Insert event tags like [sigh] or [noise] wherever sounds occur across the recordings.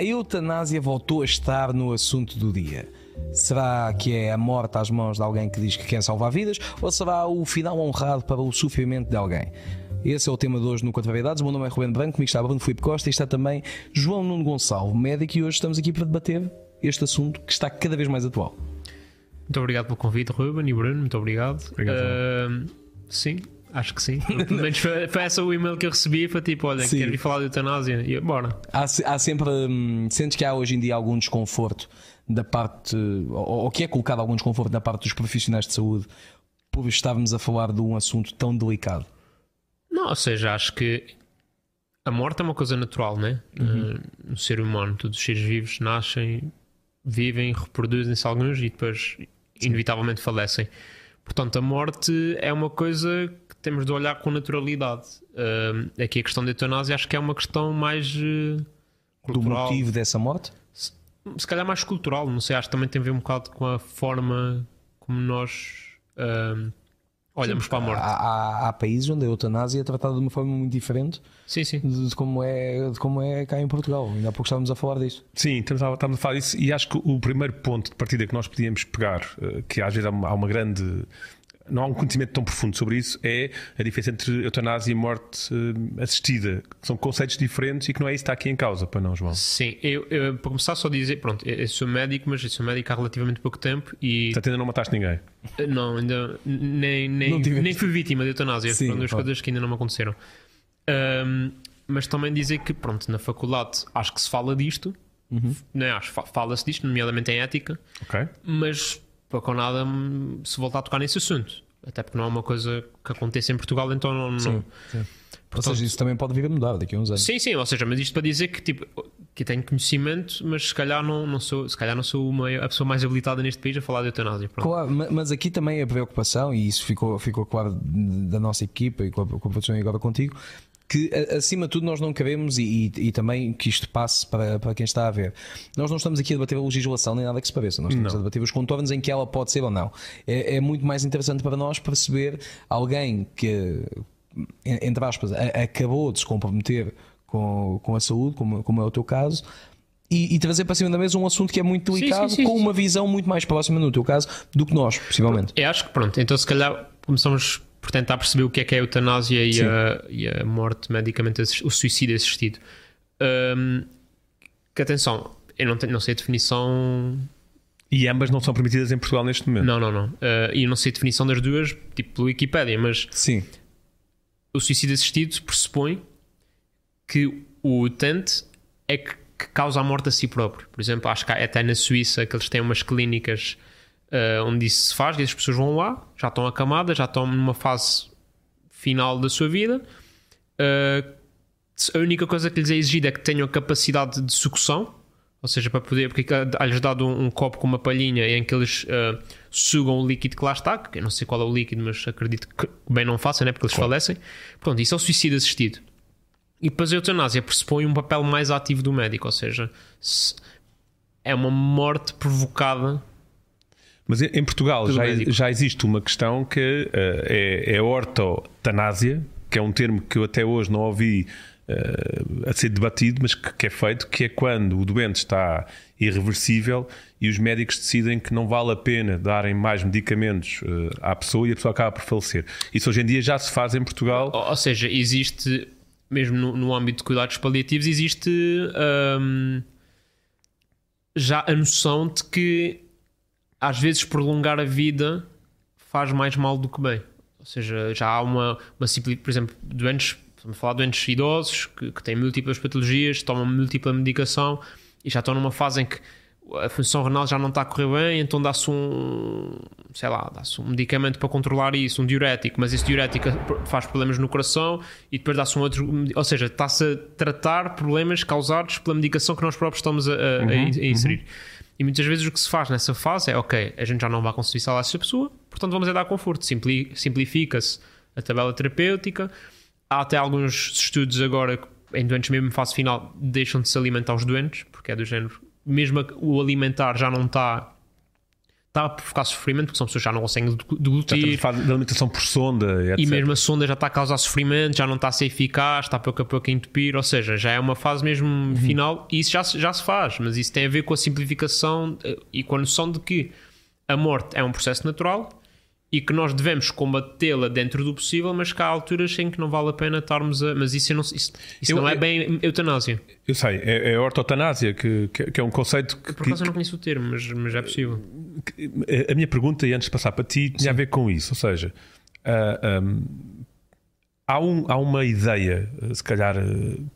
A eutanásia voltou a estar no assunto do dia. Será que é a morte às mãos de alguém que diz que quer salvar vidas ou será o final honrado para o sofrimento de alguém? Esse é o tema de hoje no Contra Variedades. O meu nome é Ruben Branco, comigo está Bruno Filipe Costa e está também João Nuno Gonçalves, médico, e hoje estamos aqui para debater este assunto que está cada vez mais atual. Muito obrigado pelo convite, Ruben e Bruno, muito obrigado. obrigado uh, sim, Acho que sim. [laughs] Pelo menos foi, foi esse o e-mail que eu recebi. Foi tipo: olha, sim. quero vir falar de eutanásia. E bora. Há, há sempre. Hum, sentes que há hoje em dia algum desconforto da parte. Ou, ou que é colocado algum desconforto da parte dos profissionais de saúde por estarmos a falar de um assunto tão delicado? Não, ou seja, acho que a morte é uma coisa natural, né? Uhum. Uh, no ser humano, todos os seres vivos nascem, vivem, reproduzem-se alguns e depois, Sim. inevitavelmente, falecem. Portanto, a morte é uma coisa temos de olhar com naturalidade. Uh, aqui a questão da eutanásia acho que é uma questão mais uh, cultural. Do motivo dessa morte? Se, se, calhar mais cultural, não sei, acho que também tem a ver um bocado com a forma como nós uh, olhamos sim, para a morte. Há, há, há, países onde a eutanásia é tratada de uma forma muito diferente sim, sim. De, de, como é, de como é cá em Portugal. Ainda há pouco estávamos a falar disso. Sim, estamos a, estamos a falar disso e acho que o primeiro ponto de partida que nós podíamos pegar, eh, que às vezes há uma, há uma grande não há um conhecimento tão profundo sobre isso, é a diferença entre eutanásia e morte uh, assistida. São conceitos diferentes e que não é isso que está aqui em causa, para não, João? Sim, eu, eu para começar só dizer, pronto, eu, sou médico, mas eu sou médico há relativamente pouco tempo e. Portanto, ainda não mataste ninguém? Eh, não, ainda nem, nem, nem fui vítima de eutanásia. Sim, Foram duas coisas que ainda não me aconteceram. Um, mas também dizer que, pronto, na faculdade acho que se fala disto, uhum. né, acho fala-se disto, nomeadamente em ética, okay. mas pouco ou nada se voltar a tocar nesse assunto. Até porque não é uma coisa que aconteça em Portugal, então não. Sim, sim. Portanto, ou seja, isso também pode vir a mudar daqui a uns anos. Sim, sim, ou seja, mas isto para dizer que tipo, que tenho conhecimento, mas se calhar não, não sou, se calhar não sou uma, a pessoa mais habilitada neste país a falar de eutanásia. Pronto. Claro, mas aqui também a preocupação, e isso ficou, ficou claro da nossa equipa e com a, com a produção agora contigo, que acima de tudo nós não queremos e, e, e, também que isto passe para, para quem está a ver. Nós não estamos aqui a debater a legislação nem nada que se pareça, nós estamos não. a debater os contornos em que ela pode ser ou não. É, é muito mais interessante para nós perceber alguém que, entre aspas, acabou de se comprometer com, com a saúde, como, como é o teu caso, e, e, trazer para cima da mesa um assunto que é muito delicado, sim, sim, sim, com uma visão muito mais próxima, no teu caso, do que nós, possivelmente. Eu acho que pronto, então se calhar começamos por tentar perceber o que é que é a eutanásia e a, e a, morte medicamente, o suicídio assistido. Um, que atenção, eu não, tenho, não sei a definição. E ambas não são permitidas em Portugal neste momento? Não, não, não. Uh, e eu não sei a definição das duas, tipo pela Wikipédia, mas. Sim. O suicídio assistido pressupõe que o utente é que, que causa a morte a si próprio. Por exemplo, acho que até na Suíça que eles têm umas clínicas uh, onde isso se faz, e as pessoas vão lá, já estão acamadas, já estão numa fase final da sua vida. Uh, a única coisa que lhes é exigida é que tenham a capacidade de sucção, ou seja, para poder, porque há-lhes dado um, um, copo com uma palhinha em que eles uh, sugam o líquido que lá está, que eu não sei qual é o líquido, mas acredito que bem não façam, né? porque eles falecem. Pronto, isso é o suicídio assistido. E depois a eutanásia pressupõe um papel mais ativo do médico, ou seja, é uma morte provocada mas em Portugal já, já, existe uma questão que uh, é, é ortotanásia, que é um termo que eu até hoje não ouvi uh, a ser debatido, mas que, que, é feito, que é quando o doente está irreversível e os médicos decidem que não vale a pena darem mais medicamentos uh, à pessoa e a pessoa acaba por falecer. Isso hoje em dia já se faz em Portugal. Ou, ou seja, existe, mesmo no, no, âmbito de cuidados paliativos, existe um, já a noção de que às vezes prolongar a vida faz mais mal do que bem. Ou seja, já há uma, uma por exemplo, doentes, vamos falar de doentes idosos que, que têm múltiplas patologias, tomam múltipla medicação e já estão numa fase em que a função renal já não está a correr bem, então dá-se um, sei lá, dá-se um medicamento para controlar isso, um diurético, mas esse diurético faz problemas no coração e depois dá-se um outro, ou seja, está-se a tratar problemas causados pela medicação que nós próprios estamos a, a, uhum, a inserir. Uhum. E muitas vezes o que se faz nessa fase é, ok, a gente já não vai conseguir salvar essa pessoa, portanto vamos é dar conforto. Simplifica-se a tabela terapêutica. Há até alguns estudos agora em doentes mesmo em fase final deixam de se alimentar os doentes, porque é do género, mesmo o alimentar já não está está a provocar sofrimento, porque são pessoas que já não conseguem deglutir. Já de alimentação por sonda, etc. E mesmo a sonda já está a causar sofrimento, já não está a ser eficaz, está pouco a pouco a entupir, ou seja, já é uma fase mesmo uhum. final e isso já, já se faz, mas isso tem a ver com a simplificação eh, e com a noção de que a morte é um processo natural e que nós devemos combatê-la dentro do possível, mas que há alturas em que não vale a pena estarmos a. Mas isso, não, isso, isso eu, não é bem eutanásia. Eu sei, é, é ortotanásia, que, que, é um conceito que. Por acaso eu não conheço o termo, mas, mas é possível. A minha pergunta, e antes de passar para ti, tinha Sim. a ver com isso, ou seja. Uh, um, há, um, há uma ideia, se calhar,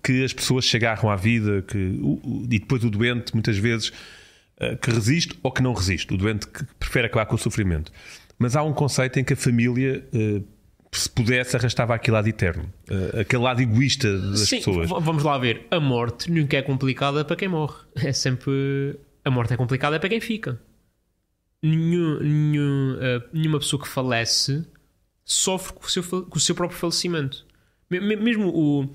que as pessoas se agarram à vida que, e depois o doente, muitas vezes, que resiste ou que não resiste, o doente que prefere acabar com o sofrimento. Mas há um conceito em que a família, uh, se pudesse, arrastava aquele lado eterno, uh, aquele lado egoísta das Sim, pessoas. Vamos lá ver. A morte nunca é complicada para quem morre. É sempre. A morte é complicada para quem fica. Nenhum, nenhum, nenhuma pessoa que falece sofre com o seu, com o seu próprio falecimento. Mesmo o.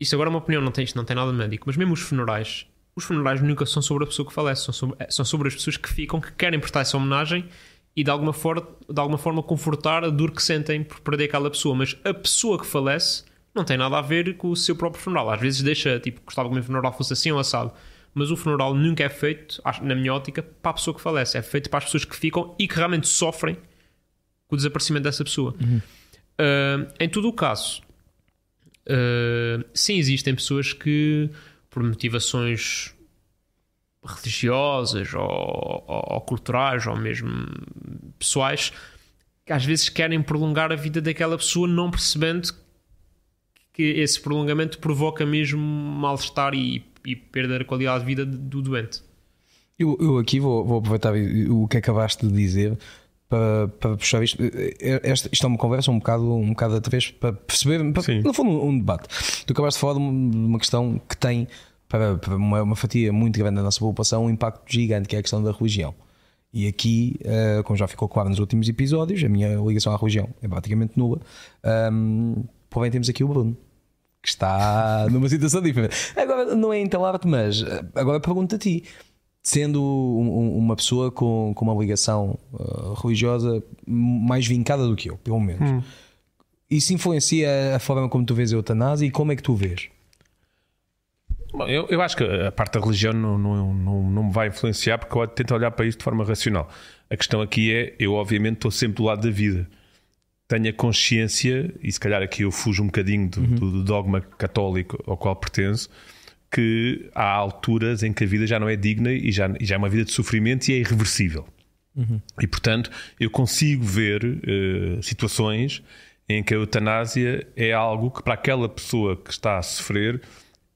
Isto agora é uma opinião, não tem, isto não tem nada de médico, mas mesmo os funerais, os funerais nunca são sobre a pessoa que falece, são sobre, são sobre as pessoas que ficam, que querem prestar essa homenagem e de alguma, forma, de alguma forma confortar a dor que sentem por perder aquela pessoa. Mas a pessoa que falece não tem nada a ver com o seu próprio funeral. Às vezes deixa, tipo, gostava que o meu funeral fosse assim ou assado. Mas o funeral nunca é feito, na minha ótica, para a pessoa que falece. É feito para as pessoas que ficam e que realmente sofrem com o desaparecimento dessa pessoa. Uhum. Uh, em todo o caso, uh, sim, existem pessoas que, por motivações religiosas ou, ou, ou, culturais ou mesmo pessoais que às vezes querem prolongar a vida daquela pessoa não percebendo que esse prolongamento provoca mesmo mal-estar e, e perda da qualidade de vida do doente. Eu, eu aqui vou, vou, aproveitar o que acabaste de dizer para, para puxar isto. Esta, isto é uma conversa um bocado, um bocado através para perceber, para, no fundo, um, um debate. Tu acabaste de falar de uma questão que tem para, para uma, uma, fatia muito grande da nossa população um impacto gigante, que é a questão da religião. E aqui, uh, como já ficou claro nos últimos episódios, a minha ligação à religião é praticamente nula. Um, porém, temos aqui o Bruno, que está [laughs] numa situação diferente. Agora, não é entalar-te, mas eh, agora pergunto a ti. Sendo um, uma pessoa com, com uma ligação uh, religiosa mais vincada do que eu, pelo menos, hum. isso influencia a forma como tu vês a eutanásia e como é que tu vês? Bom, eu, eu acho que a parte da religião não, não, não, não me vai influenciar porque eu tento olhar para isso de forma racional. A questão aqui é, eu obviamente estou sempre do lado da vida. Tenho a consciência, e se calhar aqui eu fujo um bocadinho do, uhum. do dogma católico ao qual pertenço, que há alturas em que a vida já não é digna e já, e já é uma vida de sofrimento e é irreversível. Uhum. E portanto, eu consigo ver uh, situações em que a eutanásia é algo que para aquela pessoa que está a sofrer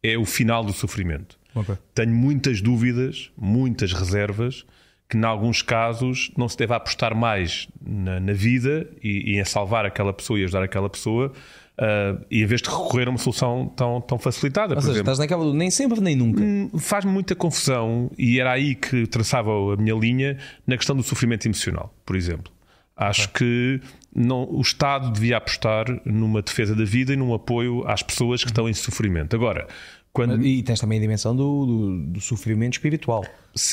é o final do sofrimento. Okay. Tenho muitas dúvidas, muitas reservas, que em alguns casos não se deve apostar mais na, na vida e, e, em salvar aquela pessoa e ajudar aquela pessoa. Uh, e em vez de recorrer a uma solução tão, tão facilitada. Ou seja, exemplo, estás naquela nem sempre nem nunca. Hum, faz-me muita confusão e era aí que traçava a minha linha na questão do sofrimento emocional, por exemplo. Acho que não, o Estado devia apostar numa defesa da vida e num apoio às pessoas que estão em sofrimento. Agora, quando... E tens também a dimensão do, do, do sofrimento espiritual.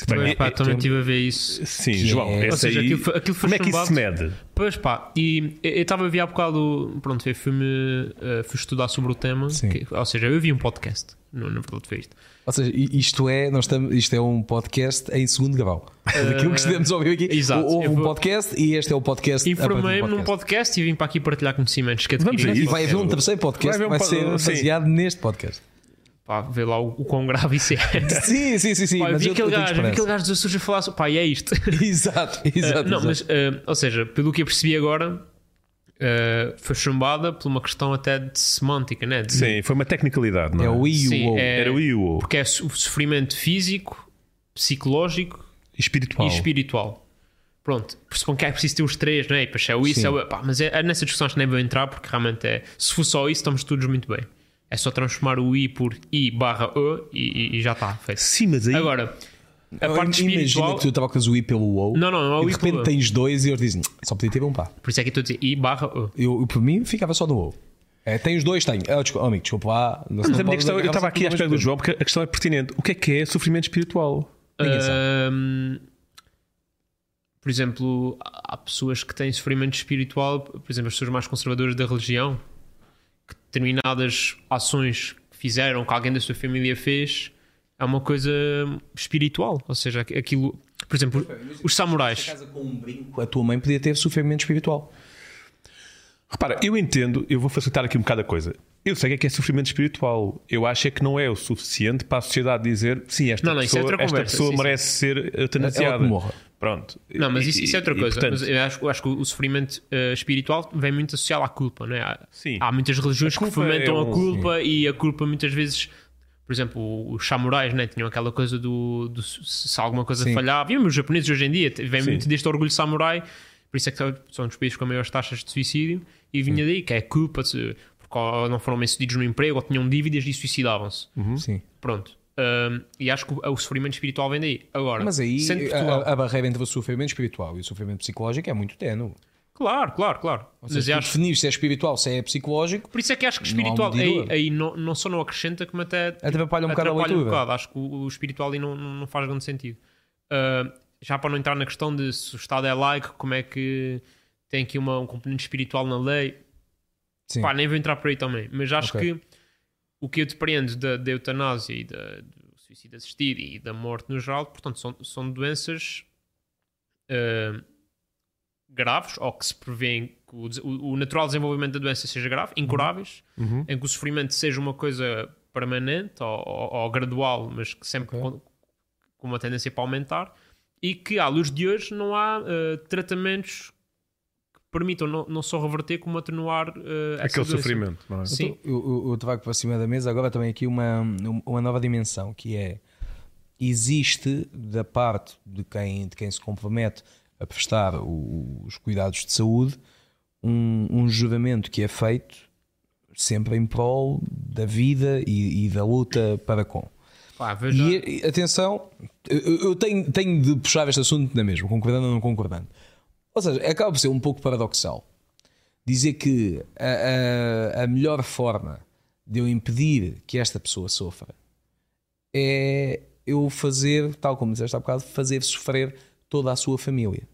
Também, pá, também estive a ver isso. Sim, João. É... Ou seja, aí... aquilo, aquilo como é que isso se mede? Pois pá, e eu estava a ver há bocado. Pronto, eu fui-me uh, fui estudar sobre o tema. Que, ou seja, eu vi um podcast. No, na verdade, foi isto. Ou seja, isto é, nós estamos, isto é um podcast em segundo grau. Uh, Aquilo que estamos a ouvir aqui. Exato. Houve um podcast e este é o podcast. Informei-me num podcast e vim para aqui partilhar conhecimentos que E vai haver um terceiro podcast que vai, vai ser baseado neste podcast pá, vê lá o, o quão grave isso é. [laughs] sim, sim, sim. sim pá, vi, aquele gajo, vi aquele gajo dos Açores a falar, pá, e é isto. [laughs] exato, exato. Uh, não, exato. mas, uh, ou seja, pelo que eu percebi agora, uh, foi chumbada por uma questão até de semântica, né? De, sim, foi uma tecnicalidade, não é? É o I Sim, é, Era o I o Porque é o sofrimento físico, psicológico e espiritual. E espiritual. Pronto, pressupõe que é preciso ter os três, não é? E depois é o isso, é o, pá, mas é, é nessas discussões que nem vou entrar porque realmente é. Se for só isso, estamos todos muito bem. É só transformar o i por i barra e e, e já está feito. Sim, mas aí. Agora, a eu parte espiritual. Imagina que tu trocas o i pelo o. Não, não, não é o e de repente tens dois e eles dizem só podia ter um pá. Por isso é que estou a dizer i barra e. Eu, por mim, ficava só no o. É, tem os dois, tenho. Oh, desculpa, amigo, desculpa lá. Não mas a minha questão, eu estava aqui à espera do João porque a questão é pertinente. O que é que é sofrimento espiritual? Por exemplo, há pessoas que têm sofrimento espiritual, por exemplo, as pessoas mais conservadoras da religião, determinadas ações que fizeram, que alguém da sua família fez, é uma coisa espiritual. Ou seja, aquilo. Por exemplo, os samurais. Casa com um brinco, a tua mãe podia ter sofrimento espiritual. Repara, eu entendo, eu vou facilitar aqui um bocado a coisa. Eu sei que é que é sofrimento espiritual. Eu acho é que não é o suficiente para a sociedade dizer sim, esta não, não, é pessoa, é esta pessoa sim, merece sim. ser eutanasiada. Pronto. Não, mas isso, isso é outra E, coisa. portanto, mas eu acho, eu acho que o sofrimento uh, espiritual vem muito associado à culpa, não é? Há, Sim. há muitas religiões A que fomentam é a um- culpa e a culpa muitas vezes. Por exemplo, os samurais né, tinham aquela coisa do, do se alguma coisa Sim. falhava. E os japoneses hoje em dia vem Sim. muito deste orgulho samurai, por isso é que são dos países com maiores taxas de suicídio. E vinha daí que é culpa, se- porque não foram bem-sucedidos no emprego ou tinham dívidas e suicidavam-se. Sim. Pronto. Um, e acho que o, o sofrimento espiritual vem daí. Agora, Mas aí Portugal- a, a barreira entre o sofrimento espiritual e o sofrimento psicológico é muito ténue. Claro, claro, claro. Ou Mas seja, eu tu acho, definir se é espiritual, se é psicológico, por isso é que acho que espiritual aí, aí não, não só não acrescenta, como até atrapalha um bocado a atrapalha um leitura. bocado. Acho que o, o espiritual aí não, não não faz grande sentido. Uh, já para não entrar na questão de se o Estado é laico, como é que tem aqui uma, um componente espiritual na lei, Sim. Pá, nem vou entrar por aí também. Mas acho Ok. que o que eu depreendo da, da eutanásia e da, do suicídio assistido e da morte no geral, portanto, são, são doenças uh, graves ou que se prevêem que o, o- natural desenvolvimento da doença seja grave, incuráveis, Uhum. em que o sofrimento seja uma coisa permanente ou, ou- ou gradual, mas que sempre Ok. com, com uma tendência para aumentar, e que à luz de hoje não há uh, tratamentos permitam não, não só reverter como atenuar uh, Aquele sofrimento, não é? Sim. Eu, eu, eu trago para cima da mesa agora também aqui uma, uma nova dimensão que é existe da parte de quem, de quem se compromete a prestar o- os cuidados de saúde um, um juramento que é feito sempre em prol da vida e, e da luta para com. Veja- E, atenção, eu, eu tenho, tenho de puxar este assunto na mesma, concordando ou não concordando. Ou seja, acaba por ser um pouco paradoxal dizer que a, a- a melhor forma de eu impedir que esta pessoa sofra é eu fazer, tal como disseste há bocado, fazer sofrer toda a sua família.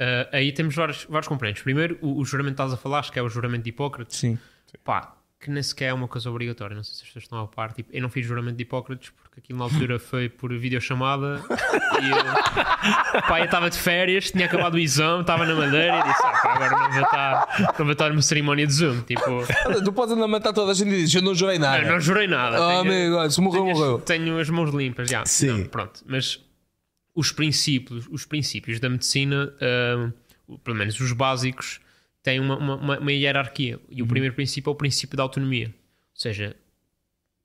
Uh, aí temos vários, vários componentes. Primeiro, o, o juramento que estás a falar, acho que é o juramento de Hipócrates. Sim. Pá, que nem sequer é uma coisa obrigatória. Não sei se as pessoas estão a par. Tipo, eu não fiz juramento de Hipócrates porque aquilo na altura [laughs] foi por videochamada. e eu, pá, eu estava de férias, tinha acabado o exame, estava na Madeira e disse: ah, pá, agora não vou estar, não vou estar numa cerimónia de Zoom. Tipo, [laughs] Tu podes andar a matar toda a gente e dizer eu não jurei nada. não, não jurei nada. Ah, Tenho- amigo, se morreu, tenho, as- morreu. tenho as mãos limpas já. Sim. Não, pronto, mas os princípios, os princípios da medicina, ah, pelo menos os básicos, têm uma, uma- uma- hierarquia. E o Uhum. primeiro princípio é o princípio da autonomia. Ou seja,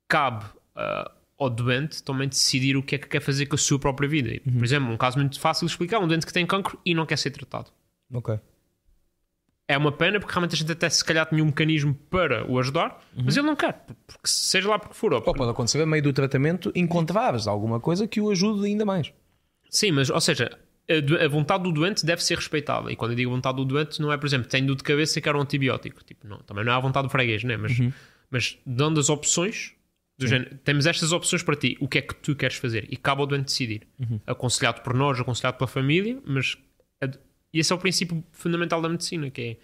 cabe ah, ao doente também decidir o que é que quer fazer com a sua própria vida. E, Uhum. Por exemplo, um caso muito fácil de explicar: um doente que tem cancro e não quer ser tratado. Ok. É uma pena porque realmente a gente até se calhar tinha um mecanismo para o ajudar, mas ele não quer, porque seja lá porque for. ou Ou pode acontecer a meio do tratamento encontrares alguma coisa que o ajude ainda mais. Sim, mas, ou seja, a, vontade do doente deve ser respeitada. E quando eu digo vontade do doente, não é, por exemplo, tenho dor de cabeça e quero um antibiótico. Tipo, não, também não é a vontade do freguês, né? mas, mas dando as opções, do género, temos estas opções para ti, o que é que tu queres fazer? E cabe ao doente decidir. Aconselhado por nós, aconselhado pela família, mas e esse é o princípio fundamental da medicina, que é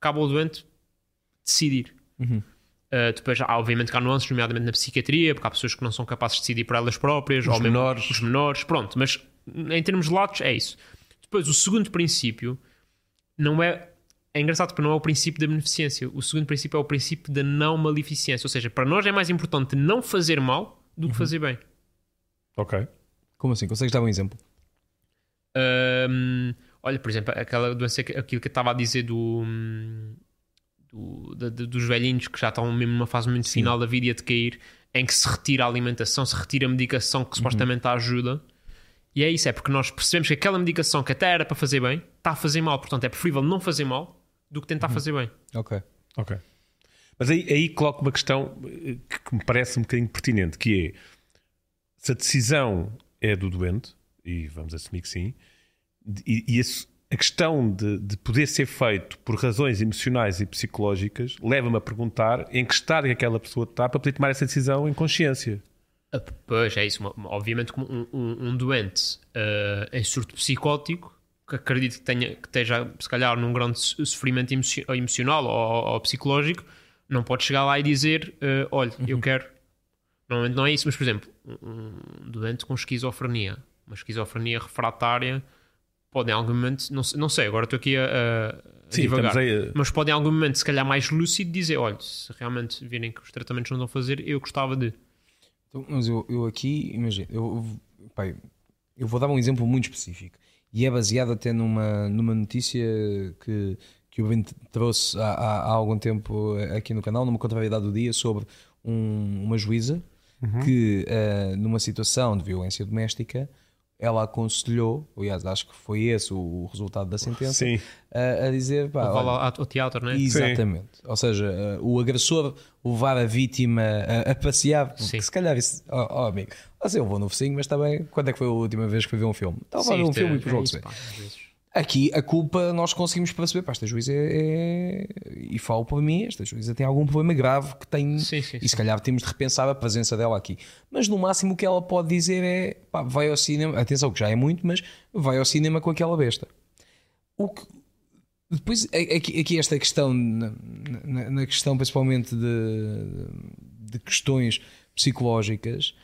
cabe ao doente decidir. Uh, depois, há, obviamente, que há nuances, nomeadamente na psiquiatria, porque há pessoas que não são capazes de decidir por elas próprias, Os ou mesmo menores. os menores, pronto, mas em termos latos é isso. Depois, o segundo princípio não é. É engraçado porque não é o princípio da beneficência. O segundo princípio é o princípio da não maleficência. Ou seja, para nós é mais importante não fazer mal do que fazer bem. Ok. Como assim? Consegues dar um exemplo? Hum, olha, por exemplo, aquela doença, aquilo que eu estava a dizer do, do- da- dos velhinhos que já estão mesmo numa fase muito final da vida e a decair, em que se retira a alimentação, se retira a medicação que supostamente ajuda. E é isso, é porque nós percebemos que aquela medicação que até era para fazer bem, está a fazer mal. Portanto, é preferível não fazer mal do que tentar fazer bem. Ok. Ok. Mas aí, aí coloco uma questão eh, que, que me parece um bocadinho pertinente, que é se a decisão é do doente, e vamos assumir que sim, e, e esse- a questão de, de poder ser feito por razões emocionais e psicológicas leva-me a perguntar em que estado é que aquela pessoa está para poder tomar essa decisão em consciência. Ah, pois, é isso. Obviamente, como um, um, um doente uh, em surto psicótico, que acredito que, tenha, que esteja, se calhar, num grande sofrimento emocional ou, ou psicológico, não pode chegar lá e dizer: uh, olha, uhum. eu quero. Normalmente não é isso, mas, por exemplo, um doente com esquizofrenia, uma esquizofrenia refratária, pode em algum momento, não, não sei, agora estou aqui a, a Sim, divagar, aí, mas pode em algum momento, se calhar mais lúcido, dizer: olha, se realmente virem que os tratamentos não vão fazer, eu gostava de. Mas eu, eu aqui, imagino, eu, eu vou dar um exemplo muito específico e é baseado até numa, numa notícia que, que o Bento trouxe há, há, há, algum tempo aqui no canal, numa contrariedade do dia, sobre um, uma juíza uhum. que, uh, numa situação de violência doméstica, ela aconselhou, aliás, acho que foi esse o, resultado da sentença, a, a, dizer pá, olha, ao teatro, não é? Exatamente. Sim. Ou seja, uh, o agressor levar a vítima a, a passear, porque Sim. se calhar isso, oh, oh amigo, assim, eu vou no focinho, mas também, quando é que foi a última vez que fui ver um filme? Estava a ver um filme é, e por jogo é Aqui a culpa nós conseguimos perceber, pá, esta juíza é, é, e falo por mim, esta juíza tem algum problema grave que tem sim, sim, e se calhar temos de repensar a presença dela aqui. Mas no máximo o que ela pode dizer é pá, vai ao cinema, atenção que já é muito, mas vai ao cinema com aquela besta. O que, depois aqui, aqui esta questão, na, na, na questão principalmente de, de questões psicológicas,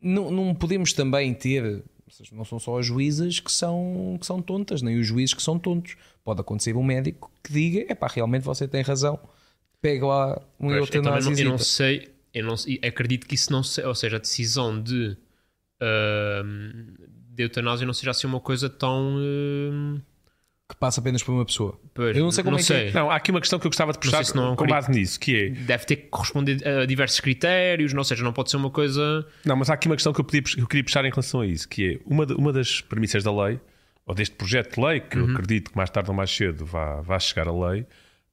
não, não podemos também ter não são só as juízas que são, que são tontas, nem os juízes que são tontos. Pode acontecer um médico que diga: é pá, realmente você tem razão, pega lá um pois, eutanásia. Eu, eu não sei, eu não, acredito que isso não seja, ou seja, a decisão de, uh, de eutanásia não seja assim uma coisa tão. Uh, que passa apenas por uma pessoa. Pois, eu não sei como não é sei. que é. Não, há aqui uma questão que eu gostava de puxar se não, com base nisso, que é... Deve ter que corresponder a diversos critérios, não seja, não pode ser uma coisa... Não, mas há aqui uma questão que eu, podia, eu queria puxar em relação a isso, que é uma, uma das premissas da lei, ou deste projeto de lei, que uhum. eu acredito que mais tarde ou mais cedo vá, vá chegar a lei,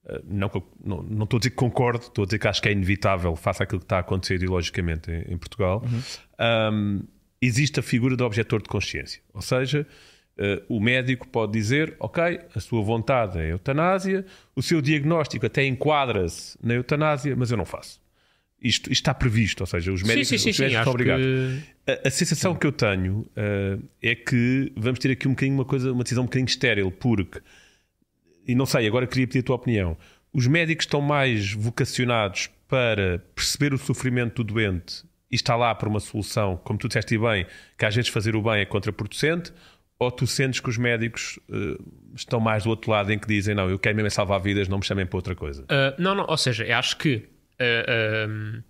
eh, não, não, não estou a dizer que concordo, estou a dizer que acho que é inevitável, face àquilo que está a acontecer ideologicamente em, em Portugal, uhum. um, existe a figura do objetor de consciência. Ou seja, Uh, o médico pode dizer, ok, a sua vontade é eutanásia, o seu diagnóstico até enquadra-se na eutanásia, mas eu não faço. Isto, isto está previsto, ou seja, os médicos, sim, sim, os médicos sim, são obrigados. Que... A, a, sensação que eu tenho uh, é que vamos ter aqui um bocadinho uma coisa, uma decisão um bocadinho estéril, porque, e não sei, agora queria pedir a tua opinião. Os médicos estão mais vocacionados para perceber o sofrimento do doente e está lá para uma solução, como tu disseste bem, que às vezes fazer o bem é contraproducente, ou tu sentes que os médicos uh, estão mais do outro lado em que dizem não, eu quero mesmo é salvar vidas, não me chamem para outra coisa? Uh, não, não, ou seja, eu acho que uh,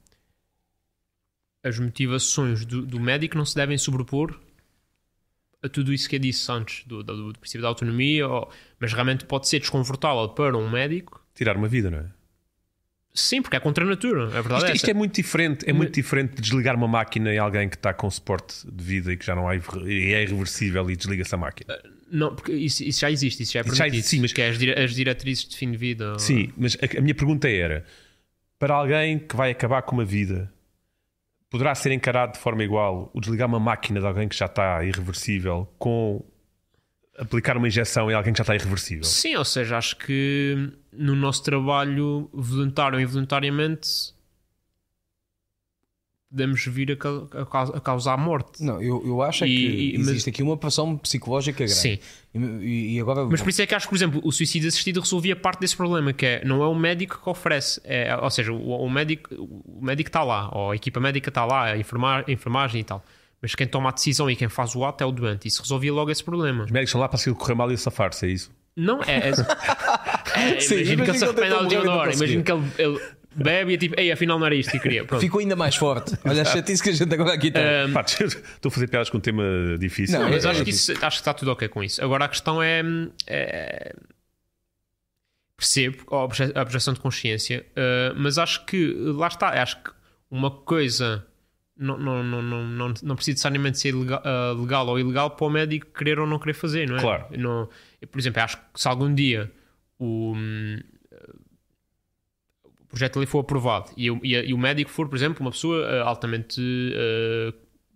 as motivações do, do, médico não se devem sobrepor a tudo isso que eu disse antes, do, do, do princípio da autonomia, ou, mas realmente pode ser desconfortável para um médico tirar uma vida, não é? Sim, porque é contra a natura, é verdade. Isto, isto é muito diferente, é muito diferente de desligar uma máquina em alguém que está com suporte de vida e que já não há, é irreversível e desliga-se a máquina. Uh, não, porque isso, isso, já existe, isso já é permitido. Já existe, sim, mas... Que é as, dire as diretrizes de fim de vida. Sim, mas a, a minha pergunta era: para alguém que vai acabar com uma vida, poderá ser encarado de forma igual o desligar uma máquina de alguém que já está irreversível com aplicar uma injeção em alguém que já está irreversível. Sim, ou seja, acho que no nosso trabalho, voluntário ou involuntariamente, podemos vir a, a, a causar morte. Não, eu, eu acho é e, que existe mas, aqui uma pressão psicológica grande. Sim. E, e, agora... Mas por isso é que acho que, por exemplo, o suicídio assistido resolvia parte desse problema, que é, não é o médico que oferece, é, ou seja, o, o, médico, o médico está lá, ou a equipa médica está lá, a, enfermar, a enfermagem e tal. Mas quem toma a decisão e quem faz o ato é o doente. Isso resolvia logo esse problema. Os médicos estão lá para se correr mal e safar-se, é isso? Não, é. é, [laughs] é [laughs] Sim, imagino que ele se arrepende ao Leonor. Imagino que ele, ele bebe e é tipo, ei, afinal não era isto que queria. Pronto. Ficou ainda mais forte. Olha a chatice que a gente agora aqui tem. Um, Pá, estou a fazer piadas com um tema difícil. Não, mas é, acho, que isso, acho que está tudo ok com isso. Agora a questão é. é percebo a objeção de consciência, uh, mas acho que lá está. Acho que uma coisa não, não, não, não, não, precisa necessariamente ser legal, uh, legal, ou ilegal para o médico querer ou não querer fazer, não é? Claro. Não, eu, por exemplo, acho que se algum dia o, um, o projeto ali for aprovado e, e, e, o médico for, por exemplo, uma pessoa uh, altamente uh,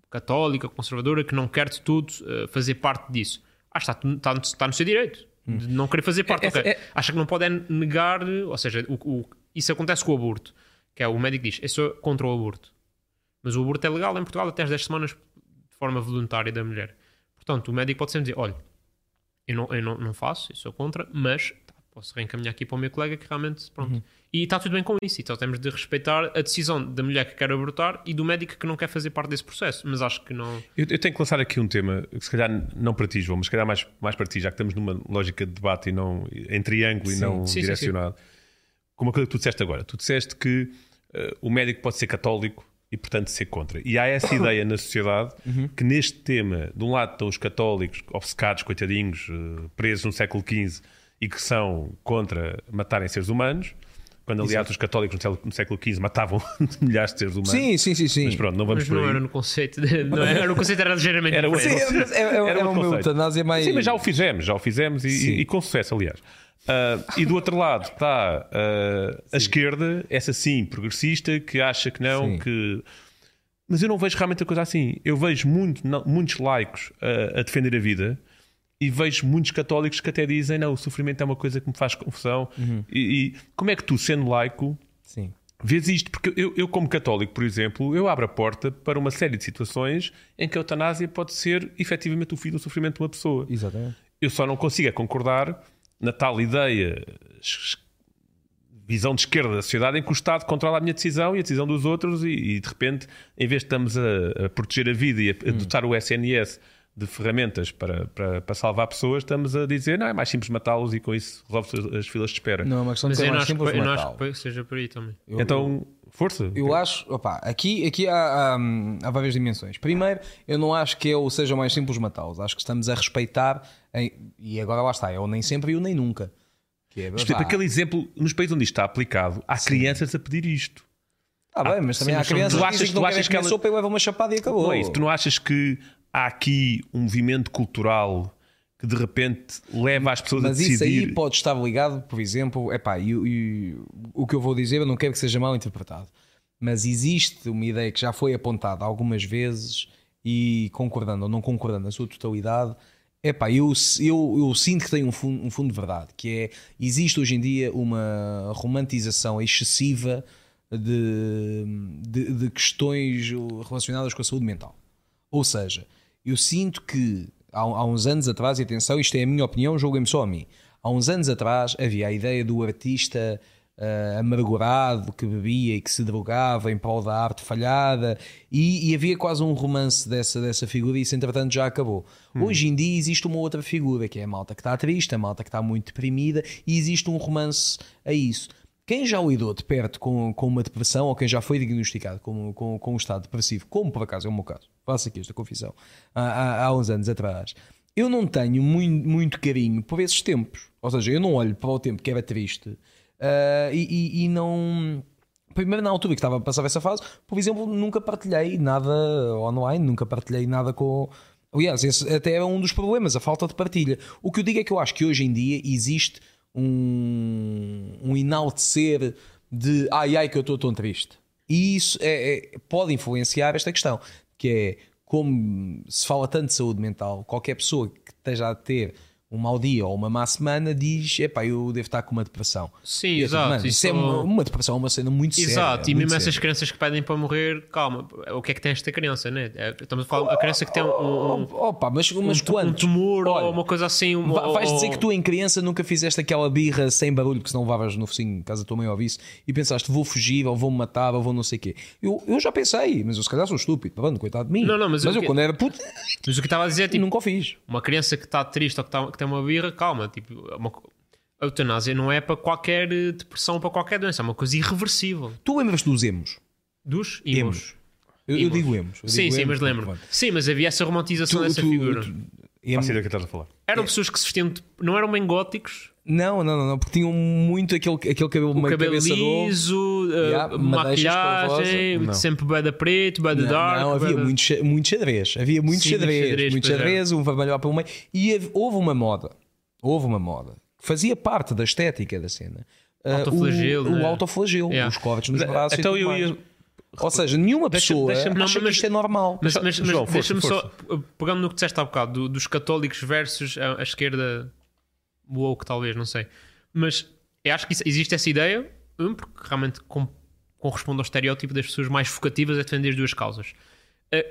católica, conservadora, que não quer de tudo fazer parte disso, que está, está, está no seu direito de não querer fazer parte. É, okay. é, acha que não pode negar, ou seja, o, o, isso acontece com o aborto, que é o médico diz, eu sou contra o aborto Mas o aborto é legal em Portugal até às 10 semanas de forma voluntária da mulher. Portanto, o médico pode sempre dizer: olha, eu não, eu não, não faço, eu sou contra, mas posso reencaminhar aqui para o meu colega que realmente, pronto. Uhum. E está tudo bem com isso. Então temos de respeitar a decisão da mulher que quer abortar e do médico que não quer fazer parte desse processo. Mas acho que não. Eu, eu tenho que lançar aqui um tema, que se calhar não para ti, João, mas se calhar mais, mais para ti, já que estamos numa lógica de debate e não em triângulo sim. e não sim, direcionado. Sim, Como a coisa que tu disseste agora. Tu disseste que uh, o médico pode ser católico e, portanto, ser contra. E há essa [coughs] ideia na sociedade uhum. que neste tema, de um lado estão os católicos obcecados, coitadinhos, uh, presos no século XV e que são contra matarem seres humanos quando, aliás, Exato. os católicos no século XV matavam [laughs] milhares de seres humanos. Sim, sim, sim. sim. Mas pronto, não vamos mas por não era no conceito. De, não era, no conceito era ligeiramente era, sim, é, é, é, era uma eutanásia mais. Sim, mas já o fizemos, já o fizemos e, e, e com sucesso, aliás. Uh, e do outro lado está uh, a esquerda, essa sim, progressista, que acha que não, sim. que. Mas eu não vejo realmente a coisa assim. Eu vejo muito, não, muitos laicos uh, a defender a vida e vejo muitos católicos que até dizem: não, o sofrimento é uma coisa que me faz confusão. Uhum. E, e, como é que tu, sendo laico, Sim. vês isto? Porque eu, eu, como católico, por exemplo, eu abro a porta para uma série de situações em que a eutanásia pode ser efetivamente o fim do sofrimento de uma pessoa. Exatamente. Eu só não consigo é concordar na tal ideia, visão de esquerda da sociedade, em que o Estado controla a minha decisão e a decisão dos outros, e, e de repente, em vez de estamos a, a proteger a vida e a, a hum. o SNS de ferramentas para, para, para, salvar pessoas, estamos a dizer não, é mais simples matá-los e com isso resolve as filas de espera. Não é uma questão de ser mais simples Eu não acho que seja por aí também. Eu, então, força. Eu acho, opa, aqui, aqui há, há, há, várias dimensões. Primeiro, eu não acho que eu seja mais simples matá-los. Acho que estamos a respeitar, em, e agora lá está, eu nem sempre e eu nem nunca. Que é, Mas, aquele exemplo, nos países onde isto está aplicado, há Sim. crianças a pedir isto. Ah, bem, mas também Sim, há crianças que dizem que não achas que ela... sopa e levam uma chapada e acabou. Não é isso. Tu não achas que há aqui um movimento cultural que de repente leva as pessoas Mas a decidir. Mas isso aí pode estar ligado, por exemplo, epá, e, e, o que eu vou dizer eu não quero que seja mal interpretado, mas existe uma ideia que já foi apontada algumas vezes e concordando ou não concordando na sua totalidade, epá, eu, eu, eu sinto que tem um fundo, um fundo de verdade, que é, existe hoje em dia uma romantização excessiva de, de, de questões relacionadas com a saúde mental. Ou seja, eu sinto que há, há uns anos atrás, e atenção, isto é a minha opinião, julguem-me só a mim. Há uns anos atrás havia a ideia do artista uh, amargurado que bebia e que se drogava em prol da arte falhada e, e, havia quase um romance dessa, dessa figura e isso entretanto já acabou. Hum. Hoje em dia existe uma outra figura que é a malta que está triste, a malta que está muito deprimida e existe um romance a isso. Quem já lidou de perto com, com uma depressão ou quem já foi diagnosticado com, com, com um estado depressivo, como por acaso é o meu caso, faço aqui esta confissão, há, há, há uns anos atrás, eu não tenho muito, muito carinho por esses tempos. Ou seja, eu não olho para o tempo que era triste uh, e, e, e, não. Primeiro, na altura que estava a passar essa fase, por exemplo, nunca partilhei nada online, nunca partilhei nada com. Aliás, esse até era um dos problemas, a falta de partilha. O que eu digo é que eu acho que hoje em dia existe um, um enaltecer de ai ai que eu estou tão triste. E isso é, é, pode influenciar esta questão, que é como se fala tanto de saúde mental, qualquer pessoa que esteja a ter um mau dia ou uma má semana diz: epá, eu devo estar com uma depressão. Sim, exato. Mano, isso, é uma, uma, depressão, é uma cena muito exato. séria. Exato, e mesmo séria. essas crianças que pedem para morrer, calma, o que é que tem esta criança, né? É, estamos a falar a criança que tem um. um Opa, mas, mas um, um tumor Olha, ou uma coisa assim. Um, vais dizer que tu em criança nunca fizeste aquela birra sem barulho que se não levavas no focinho, caso a tua mãe ouvisse, e pensaste vou fugir, ou vou me matar, ou vou não sei o quê. Eu, eu já pensei, mas eu se calhar sou estúpido, tá coitado de mim. Não, não, mas, mas eu, eu quando era puto. Mas o que estava a dizer é [laughs] tipo. Nunca o fiz. Uma criança que está triste ou que, está, que tem uma birra, calma Tipo, é uma, a eutanásia não é para qualquer depressão, para qualquer doença, é uma coisa irreversível. Tu lembras dos emos? Dos emos. emos. Eu, eu, digo emos. Eu sim, digo sim, emos, mas lembro. Sim, mas havia essa romantização tu, dessa tu, figura. Tu, emo... Faço ideia que estás a falar. Eram é. pessoas que se vestiam, não eram bem góticos. Não, não, não, não, porque tinham muito aquele, aquele cabelo o meio cabelo liso, uh, yeah, maquilhagem, sempre bada preto, bada dark. Não, havia muito, muito xadrez. Havia muito Sim, xadrez, xadrez, muito xadrez, um vermelho pelo meio. E houve uma moda houve uma moda que fazia parte da estética da cena. Uh, autoflagelo, o, né? o autoflagelo, yeah. os cortes nos braços. Então eu ia. Ou seja, nenhuma pessoa deixa, deixa, acha não, mas, que isto é normal. Mas, mas, mas deixa-me só, pegando no que disseste há bocado, do, dos católicos versus a, a esquerda woke, talvez, não sei. Mas eu acho que existe essa ideia, um, porque realmente corresponde ao estereótipo das pessoas mais focativas a defender as duas causas.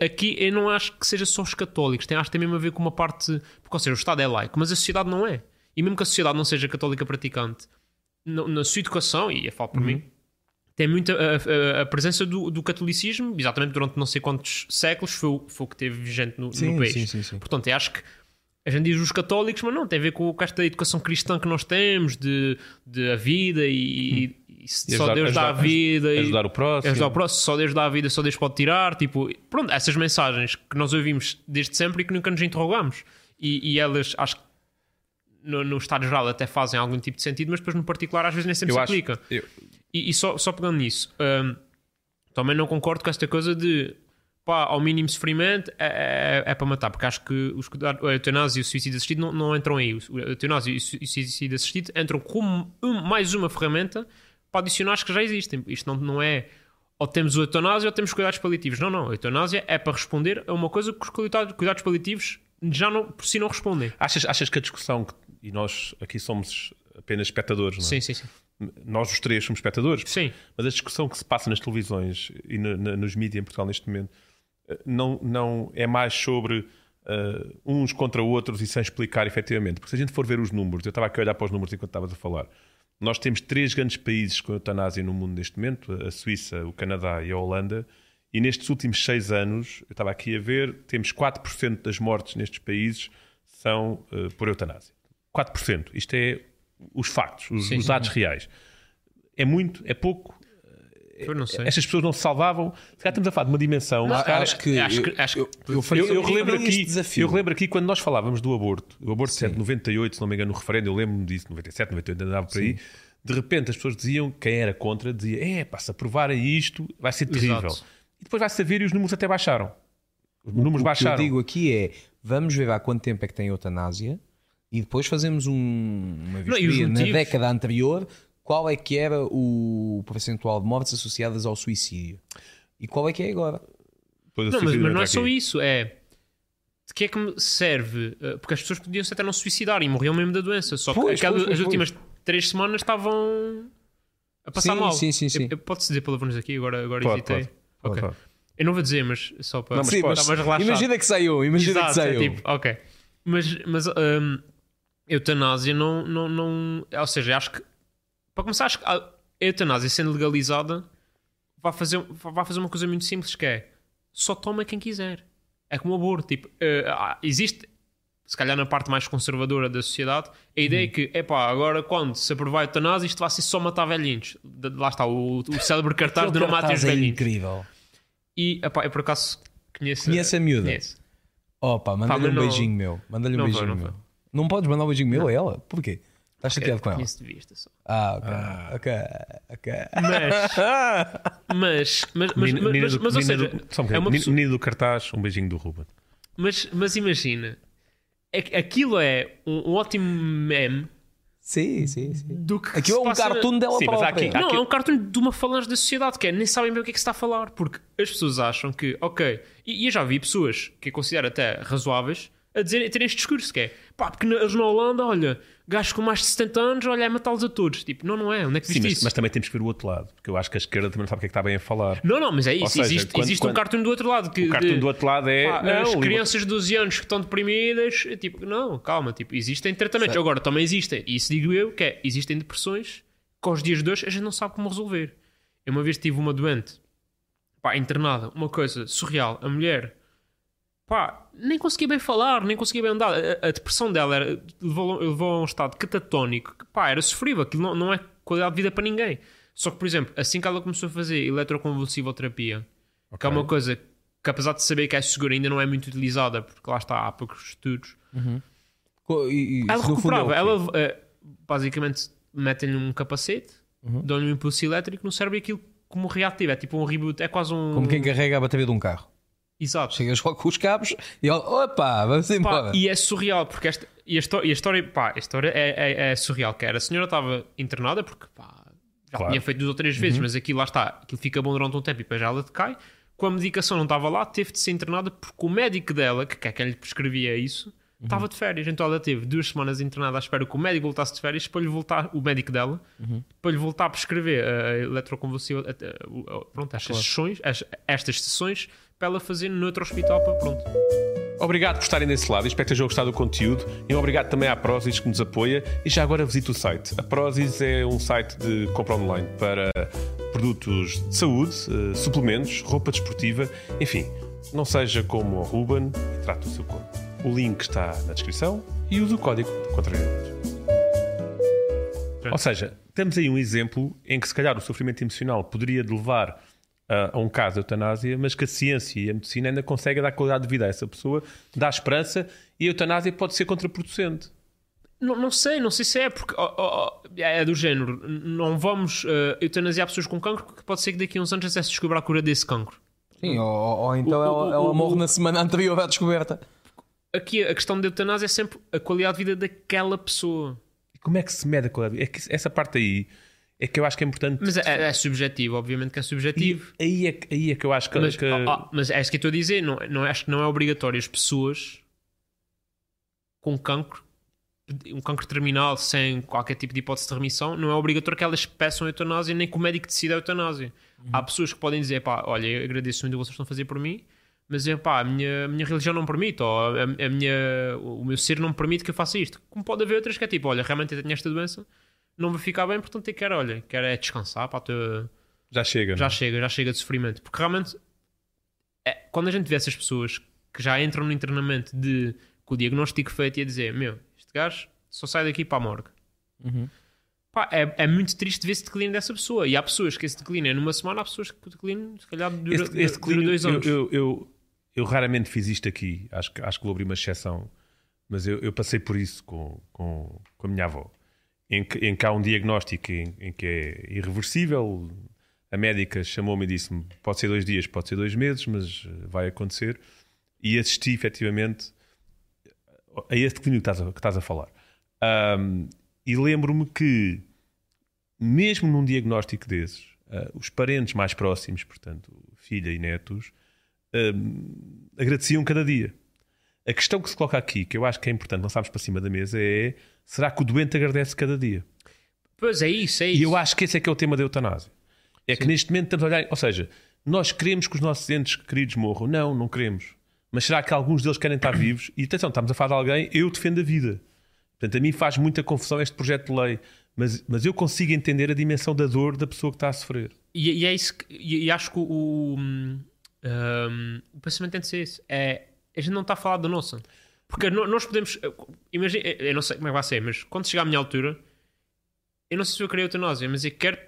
Aqui eu não acho que seja só os católicos, tem, acho que tem mesmo a ver com uma parte. Porque, ou seja, o Estado é laico, mas a sociedade não é. E mesmo que a sociedade não seja católica praticante, na, na sua educação, e eu falo por uhum. mim, tem muita a, a, a presença do, do, catolicismo, exatamente durante não sei quantos séculos, foi, foi o que teve vigente no, sim, no país. Sim, sim, Portanto, eu acho que a gente diz os católicos, mas não, tem a ver com, esta educação cristã que nós temos, de, de a vida e, hum. e só ajudar, Deus ajudar, dá a vida. E ajudar o próximo. Ajudar o próximo, só Deus dá a vida, só Deus pode tirar. Tipo, pronto, essas mensagens que nós ouvimos desde sempre e que nunca nos interrogamos. E, e elas, acho que no, no, estado geral até fazem algum tipo de sentido, mas depois no particular às vezes nem sempre eu se acho, aplica. Eu... E, e, só, só pegando nisso, um, também não concordo com esta coisa de pá, ao mínimo sofrimento é, é, é, para matar, porque acho que os, a eutanásia e o suicídio assistido não, não entram aí. A eutanásia e o suicídio assistido entram como um, mais uma ferramenta para adicionar as que já existem. Isto não, não é ou temos o eutanásia ou temos cuidados paliativos. Não, não. A eutanásia é para responder a uma coisa que os cuidados paliativos já não, por si não respondem. Achas, achas que a discussão, e nós aqui somos apenas espectadores, não é? Sim, sim, sim. Nós os três somos espectadores. Sim. Mas a discussão que se passa nas televisões e no, no, nos mídias em Portugal neste momento não, não é mais sobre uh, uns contra outros e sem explicar efetivamente. Porque se a gente for ver os números, eu estava aqui a olhar para os números enquanto estavas a falar. Nós temos três grandes países com eutanásia no mundo neste momento: a Suíça, o Canadá e a Holanda. E nestes últimos seis anos, eu estava aqui a ver, temos 4% das mortes nestes países são uh, por eutanásia. 4%. Isto é os factos, os, sim, os dados reais. É muito? É pouco? Eu não sei. Estas pessoas não se salvavam. Se calhar estamos a falar de uma dimensão. Não, acho, que, acho que. Acho eu, eu, eu, eu, relembro aqui, eu relembro aqui quando nós falávamos do aborto. O aborto de 98, se não me engano, no referendo, eu lembro-me disso, 97, 98, andava por aí. De repente as pessoas diziam, quem era contra, dizia: é, pá, se aprovarem isto, vai ser terrível. Exato. E depois vai-se a ver e os números até baixaram. Os números o baixaram. O que eu digo aqui é: vamos ver há quanto tempo é que tem eutanásia e depois fazemos um, uma vistoria na década anterior qual é que era o percentual de mortes associadas ao suicídio e qual é que é agora. Não, mas, mas não é só isso, é de que é que me serve? Eh, porque as pessoas podiam até não se suicidar e morriam mesmo da doença, só que pois, pois, pois, as últimas três semanas estavam a passar sim, mal. Sim, sim, sim. Pode-se dizer palavrões aqui, agora, agora pode, hesitei. Pode, okay. pode. Eu não vou dizer, mas só para não, mas estar mais relaxado. Imagina que saiu, imagina Exato, que saiu. É tipo, ok. Mas, mas um, eutanásia não, não, não. Ou seja, acho que para começar, acho que a eutanásia sendo legalizada vai fazer, vai fazer uma coisa muito simples que é só toma quem quiser. É como o aborto. Tipo, uh, existe, se calhar na parte mais conservadora da sociedade, a ideia é que, epá, agora quando se aprovar a eutanásia, isto vai ser só matar velhinhos. Lá está, o, o célebre cartaz [laughs] de não matar os é velhinhos. incrível. E, epá, eu por acaso conheço... Conhece a miúda? Conheço. Opa, manda-lhe um não... beijinho meu. Manda-lhe um beijinho não meu. Não podes mandar um beijinho meu a ela? Porquê? Estás chateado com ela? Conheço de vista só. Ah, ok. Ah. Ok, ok. Mas, mas, mas, mas, menina, mas, mas, mas ou seja, do, só um é uma pessoa... menino do cartaz, um beijinho do Ruben. Mas, mas imagina, é, aquilo é um, um ótimo meme Sim, sim, sim. Do que Aquilo é um cartoon dela sim, própria. Aqui, não, aqui... é um cartoon de uma falange da sociedade que é, nem sabem bem o que é que se está a falar. Porque as pessoas acham que, ok, e, e eu já vi pessoas que eu considero até razoáveis a dizer, a terem este discurso que é, pá, porque eles na Holanda, olha, gajos com mais de 70 anos, olha, é matá-los a todos. Tipo, não, não é. Onde é que Sim, mas, isso? mas, também temos que ver o outro lado, porque eu acho que a esquerda também não sabe o que é que está bem a falar. Não, não, mas é isso. Existe, quando, existe quando... um cartoon do outro lado. Que, o cartoon de, do outro lado é. Pá, não, as crianças de 12 anos que estão deprimidas, é tipo, não, calma, tipo, existem tratamentos. Certo. Agora, também existem, e isso digo eu, que é, existem depressões que aos dias de hoje a gente não sabe como resolver. Eu uma vez tive uma doente, pá, internada, uma coisa surreal. A mulher pá, nem conseguia bem falar, nem conseguia bem andar. A, a depressão dela era, levou, levou a um estado catatónico que, pá, era sofrível. Aquilo não, não é qualidade de vida para ninguém. Só que, por exemplo, assim que ela começou a fazer eletroconvulsivoterapia, okay. que é uma coisa que, apesar de saber que é segura, ainda não é muito utilizada, porque lá está, há poucos estudos. Uhum. E, e, ela recuperava. É ela, uh, basicamente, metem-lhe um capacete, uhum. dão-lhe um impulso elétrico no cérebro e aquilo como reativo. É tipo um reboot, é quase um. Como quem carrega a bateria de um carro. Exato. Chegas logo com os cabos e opa, vamos embora. Pá, e é surreal, porque esta, e a, história, e a história, pá, a história é, é, é, surreal. Que era, a senhora estava internada porque pá, já claro. tinha feito duas ou três vezes, uhum. mas aquilo lá está, aquilo fica bom durante um tempo e depois já ela decai. Com a medicação não estava lá, teve de ser internada porque o médico dela, que é quem lhe prescrevia isso, estava de férias. Então ela teve duas semanas internada à espera que o médico voltasse de férias para lhe voltar, o médico dela, para lhe voltar a prescrever a eletroconvulsiva, a- a- a- pronto, estas, Claro. sessões, as- estas sessões para ela fazer no outro hospital. Para, pronto. Obrigado por estarem desse lado, espero que tenham gostado do conteúdo e obrigado também à Prozis que nos apoia e já agora visite o site. A Prozis é um site de compra online para produtos de saúde, eh, suplementos, roupa desportiva, enfim, não seja como o Ruben e trate o seu corpo. O link está na descrição e use o código de contrariedade. Ou seja, temos aí um exemplo em que se calhar o sofrimento emocional poderia levar a, um caso de eutanásia, mas que a ciência e a medicina ainda conseguem dar qualidade de vida a essa pessoa, dar esperança e a eutanásia pode ser contraproducente. Não, não sei, não sei se é, porque ó, ó, é do género. Não vamos uh, eutanasiar pessoas com cancro, porque pode ser que daqui a uns anos já se descubra a cura desse cancro. Sim, ou, ou então O- ela, o- morre o- na semana anterior à descoberta. Aqui a questão da eutanásia é sempre a qualidade de vida daquela pessoa. E como é que se mede a qualidade? É que essa parte aí é que eu acho que é importante. Mas é, é subjetivo, obviamente que é E subjetivo. aí, é, que- aí é que eu acho que. Mas, que- ah, ah, mas é isso que eu estou a dizer. Não, não, acho que não é obrigatório as pessoas com cancro, um cancro terminal sem qualquer tipo de hipótese de remissão, não é obrigatório que elas peçam a eutanásia nem que o médico decida a eutanásia. Há pessoas que podem dizer, pá, olha, eu agradeço muito o que vocês estão a fazer por mim, mas é pá, a minha, a minha religião não permite, ou a, a minha, o meu ser não permite que eu faça isto. Como pode haver outras que é tipo, olha, realmente eu tenho esta doença, não vai ficar bem, portanto eu quero, olha, quero é descansar, pá, tô- já chega. já não é? chega, já chega de sofrimento. Porque realmente, é, quando a gente vê essas pessoas que já entram no internamento de, com o diagnóstico feito e a dizer: Meu, este gajo só sai daqui para a morgue. Pá, é, é muito triste ver esse declínio dessa pessoa. E há pessoas que esse declínio é numa semana, há pessoas que o declínio, se calhar, dura, Este, este dura declínio, dois eu, anos. eu, eu, eu raramente fiz isto aqui, acho que, acho que vou abrir uma exceção, mas eu, eu passei por isso com, com, com a minha avó, em que, em que há um diagnóstico em, em que é irreversível. A médica chamou-me e disse-me: pode ser dois dias, pode ser dois meses, mas eh, vai acontecer. E assisti efetivamente a este declínio que estás a, que estás a falar. Ahm, e lembro-me que, mesmo num diagnóstico desses, ah, os parentes mais próximos, portanto, filha e netos, ahm, agradeciam cada dia. A questão que se coloca aqui, que eu acho que é importante lançarmos para cima da mesa, é: será que o doente agradece cada dia? Pois é isso, é isso. E eu acho que esse é que é o tema da eutanásia. É que neste momento estamos a olhar, ou seja, nós queremos que os nossos entes queridos morram. Não, não queremos. Mas será que alguns deles querem estar vivos? E atenção, estamos a falar de alguém, eu defendo a vida. Portanto, a mim faz muita confusão este projeto de lei. Mas, mas eu consigo entender a dimensão da dor da pessoa que está a sofrer. E, e é isso que, e, e acho que o, o, hum, hum, o pensamento tem de ser esse. É, a gente não está a falar da nossa. Porque nós podemos. Imagina, eu não sei como é que vai ser, mas quando chegar à minha altura, eu não sei se eu queria eutanásia, mas eu quero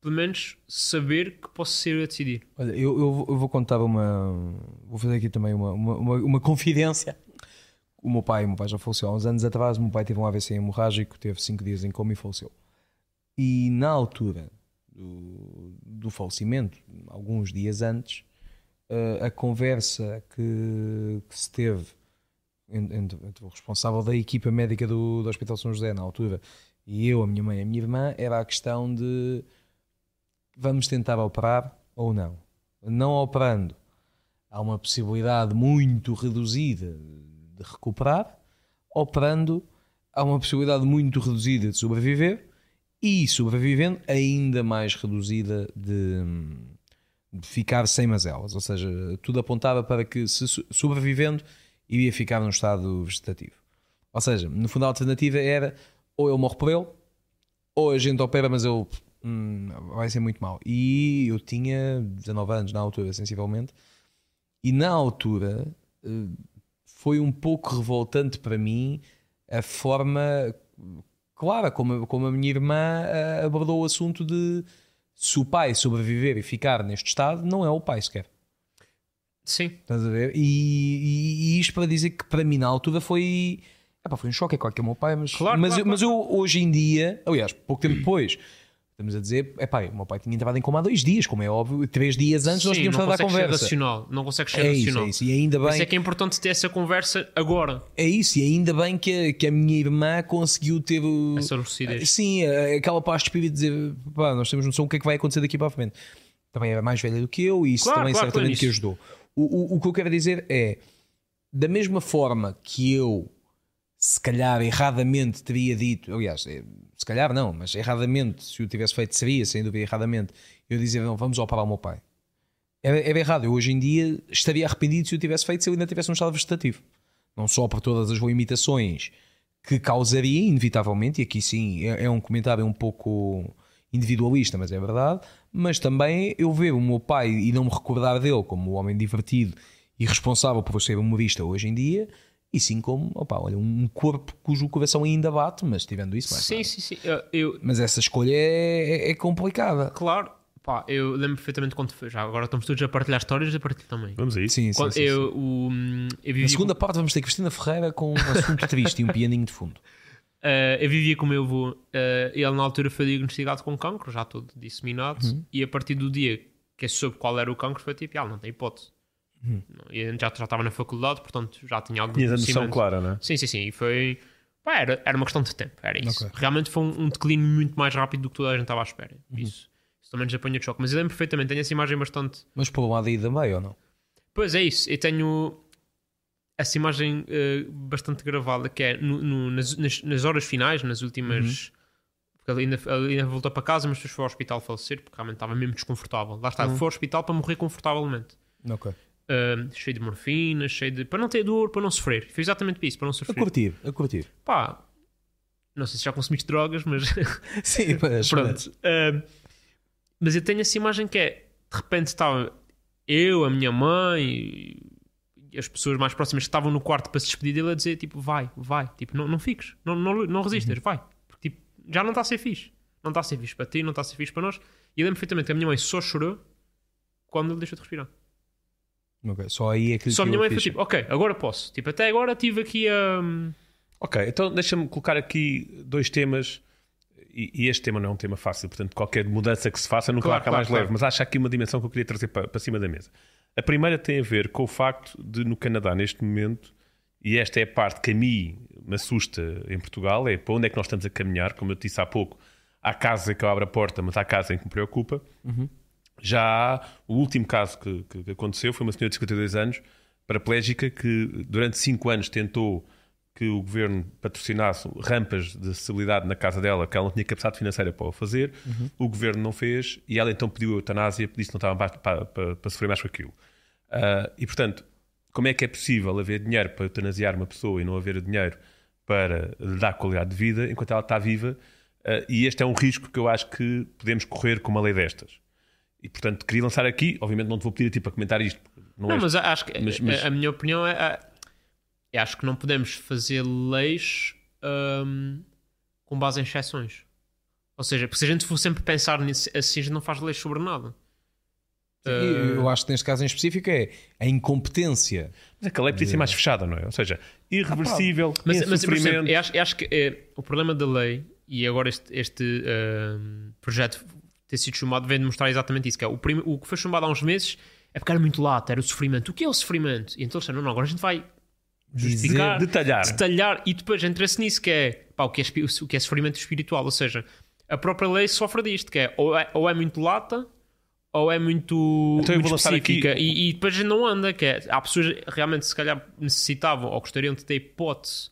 pelo menos saber que posso ser a decidir. Olha, eu, eu vou- eu vou contar uma. Vou fazer aqui também uma, uma, uma, uma confidência. O meu pai, o meu pai já faleceu há uns anos atrás. O meu pai teve um AVC hemorrágico, teve 5 dias em coma e faleceu. E na altura do, do falecimento, alguns dias antes, eh, a conversa que, que se teve en- entre, entre o responsável da equipa médica do, do Hospital São José na altura e eu, a minha mãe e a minha irmã era a questão de vamos tentar operar ou não. Não operando, há uma possibilidade muito reduzida de recuperar. Operando, há uma possibilidade muito reduzida de sobreviver. E sobrevivendo, ainda mais reduzida de ficar sem mazelas. Ou seja, tudo apontava para que, se so- sobrevivendo, iria ficar num estado vegetativo. Ou seja, no fundo, a alternativa era ou ele morre por ele, ou a gente opera, mas ele hum, vai ser muito mal. E eu tinha 19 anos na altura, sensivelmente, e na altura eh, foi um pouco revoltante para mim a forma clara como, como a minha irmã eh, abordou o assunto de se o pai sobreviver e ficar neste estado, não é o pai sequer. Sim. Estás a ver? E, e- e isto para dizer que para mim na altura foi. epá, foi um choque, é claro que é o meu pai, mas, Claro, mas, claro, eu, mas eu hoje em dia, aliás, pouco tempo depois, estamos a dizer, epá, o meu pai tinha entrado em coma há dois dias, como é óbvio, três dias antes nós Sim, tínhamos não estado a consegue ser conversa. racional. Não consegue ser É isso, racional. é isso, e ainda isso bem, é que é importante ter essa conversa agora. é isso, e ainda bem que a, que a minha irmã conseguiu ter. Essa lucidez. Sim, aquela paz de espírito de dizer, pá, nós temos noção do que é que vai acontecer daqui para a frente. Também era mais velha do que eu e isso Claro, também claro, certamente claro, que isso. ajudou. O, o, o que eu quero dizer é, da mesma forma que eu se calhar erradamente teria dito, aliás, eh, se calhar não, mas erradamente, se o tivesse feito, seria, sem dúvida, erradamente, eu dizia, não, vamos operar o meu pai. Era, era errado. Eu hoje em dia estaria arrependido se o tivesse feito se ele ainda tivesse um estado vegetativo. Não só por todas as limitações que causaria, inevitavelmente, e aqui sim é, é um comentário um pouco individualista, mas é verdade, mas também eu ver o meu pai e não me recordar dele como um homem divertido e responsável por ser humorista hoje em dia, e sim como opa, olha, um corpo cujo coração ainda bate, mas tirando isso, mais sim, sim, sim. Eu, eu... Mas essa escolha é, é, é complicada. Claro, Pá, eu lembro perfeitamente quando foi. Já agora estamos todos a partilhar histórias, a partilhar também. Vamos aí. Sim, sim, sim, eu, sim. O, eu Na segunda com... parte vamos ter Cristina Ferreira com um assunto [laughs] triste e um pianinho de fundo. Uh, eu vivia com o meu avô. Uh, ele na altura foi diagnosticado com cancro, já todo disseminado. Uhum. E a partir do dia que eu soube qual era o cancro, foi tipo, ah, não tem hipótese. Uhum. E já, já estava na faculdade, portanto já tinha algo Tinha a noção clara, não é? Sim, sim, sim. E foi. Pá, era, era uma questão de tempo, era isso. Okay. Realmente foi um, um, declínio muito mais rápido do que toda a gente estava à espera. Uhum. Isso. Isso também nos apanha de choque. Mas eu lembro perfeitamente, tenho essa imagem bastante. Mas um lado aí também, ou não? Pois é isso. Eu tenho essa imagem uh, bastante gravada que é no, no, nas, nas, nas, horas finais, nas últimas. Uhum. Porque ele ainda, ele ainda voltou para casa, mas depois foi ao hospital falecer porque realmente estava mesmo desconfortável. Lá está, uhum. foi ao hospital para morrer confortavelmente. Ok. Uh, cheio de morfina, cheio de. para não ter dor, para não sofrer. Foi exatamente isso, para não sofrer. A curtir, a curtir. Pá, não sei se já consumiste drogas, mas. [laughs] Sim, mas. [laughs] Pronto. Uh, mas eu tenho essa imagem que é de repente estava eu, a minha mãe as pessoas mais próximas que estavam no quarto para se despedir dele a dizer tipo, vai, vai, tipo, não, não fiques, não, não, não resistas, uhum. vai. Porque tipo, já não está a ser fixe. Não está a ser fixe para ti, não está a ser fixe para nós. E eu lembro perfeitamente que a minha mãe só chorou quando ele deixou de respirar. Ok, só aí é que Só a minha mãe foi tipo, ok, agora posso. Tipo, até agora tive aqui a. Um... Ok, então deixa-me colocar aqui dois temas. E, e, este tema não é um tema fácil, portanto, qualquer mudança que se faça nunca claro, vai claro, mais claro. leve. Mas acho aqui uma dimensão que eu queria trazer para, para cima da mesa. A primeira tem a ver com o facto de, no Canadá, neste momento, e esta é a parte que a mim me assusta em Portugal, é para onde é que nós estamos a caminhar. Como eu disse há pouco, há casa que eu abro a porta, mas há casa em que me preocupa. Uhum. Já há o último caso que, que, aconteceu foi uma senhora de 52 anos, paraplégica, que durante 5 anos tentou que o governo patrocinasse rampas de acessibilidade na casa dela, que ela não tinha capacidade financeira para o fazer. Uhum. O governo não fez e ela então pediu a eutanásia, disse que não estava para, para, para, para sofrer mais com aquilo. Uh, e portanto, como é que é possível haver dinheiro para eutanasiar uma pessoa e não haver dinheiro para lhe dar qualidade de vida enquanto ela está viva? Uh, e este é um risco que eu acho que podemos correr com uma lei destas. E portanto, queria lançar aqui, obviamente não te vou pedir a ti para comentar isto. Não, não é mas acho que mas, mas... A, minha opinião é. é acho que não podemos fazer leis um, com base em exceções. Ou seja, porque se a gente for sempre pensar nisso assim, a gente não faz leis sobre nada. Eu acho que neste caso em específico é a incompetência. Mas a lei podia ser mais fechada, não é? Ou seja, irreversível, ah, mas, mas, exemplo, eu acho, eu acho que é, o problema da lei, e agora este, este uh, projeto ter sido chumbado vem demonstrar exatamente isso, que é o, prim, o que foi chumbado há uns meses é porque era muito lato, era o sofrimento. O que é o sofrimento? E então, não, não, agora a gente vai justificar, Dizer, detalhar. detalhar e depois entra-se nisso que é, pá, o, que é o que é sofrimento espiritual, ou seja, a própria lei sofre disto, que é ou é, ou é muito lata ou é muito, então muito específica aqui... e, e, depois não anda, que é, há pessoas que realmente se calhar necessitavam ou gostariam de ter hipótese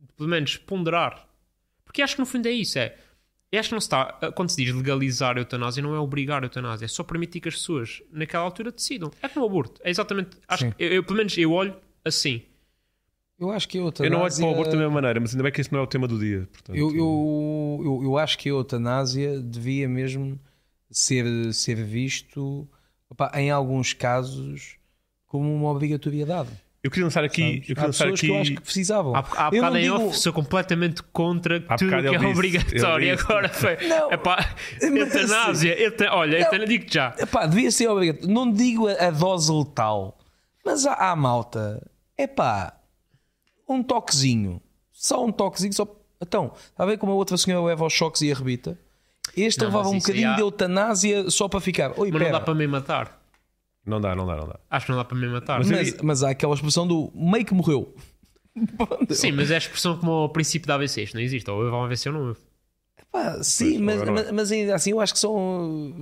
de pelo menos ponderar. Porque acho que no fundo é isso, é acho que não se está, quando se diz legalizar a eutanásia, não é obrigar a eutanásia, é só permitir que as pessoas naquela altura decidam. É como o aborto, é exatamente, acho que, eu, eu, pelo menos eu olho assim. Eu acho que a eutanásia... Eu não olho para o aborto da mesma maneira, mas ainda bem que isso não é o tema do dia. Portanto... Eu, eu, eu, eu acho que a eutanásia devia mesmo ser, ser visto, opa, em alguns casos, como uma obrigatoriedade. Eu queria lançar aqui. Eu queria lançar aqui... que eu acho que precisavam. Há, há bocado em digo... off sou completamente contra há tudo que é disse, obrigatório. Agora foi. [laughs] Não, epá, eutanásia. Assim, eut... Olha, não, digo-te já. Epá, devia ser obrigatório. Não digo a, a dose letal, mas há, há malta. Epá, um toquezinho. Só um toquezinho. Só... Então, está a ver como a outra senhora leva aos choques e arrebita? Este não, levava um bocadinho há... de eutanásia só para ficar. Oi, mas pera. não dá para me matar. Não dá, não dá, não dá. Acho que não dá para me matar. Mas, mas, mas há aquela expressão do meio que morreu. [laughs] Sim, mas é a expressão como ao princípio da AVC. Isto não existe. Ou houve um AVC ou não houve. Pá, sim, Pois, mas, mas, mas ainda assim eu acho que são.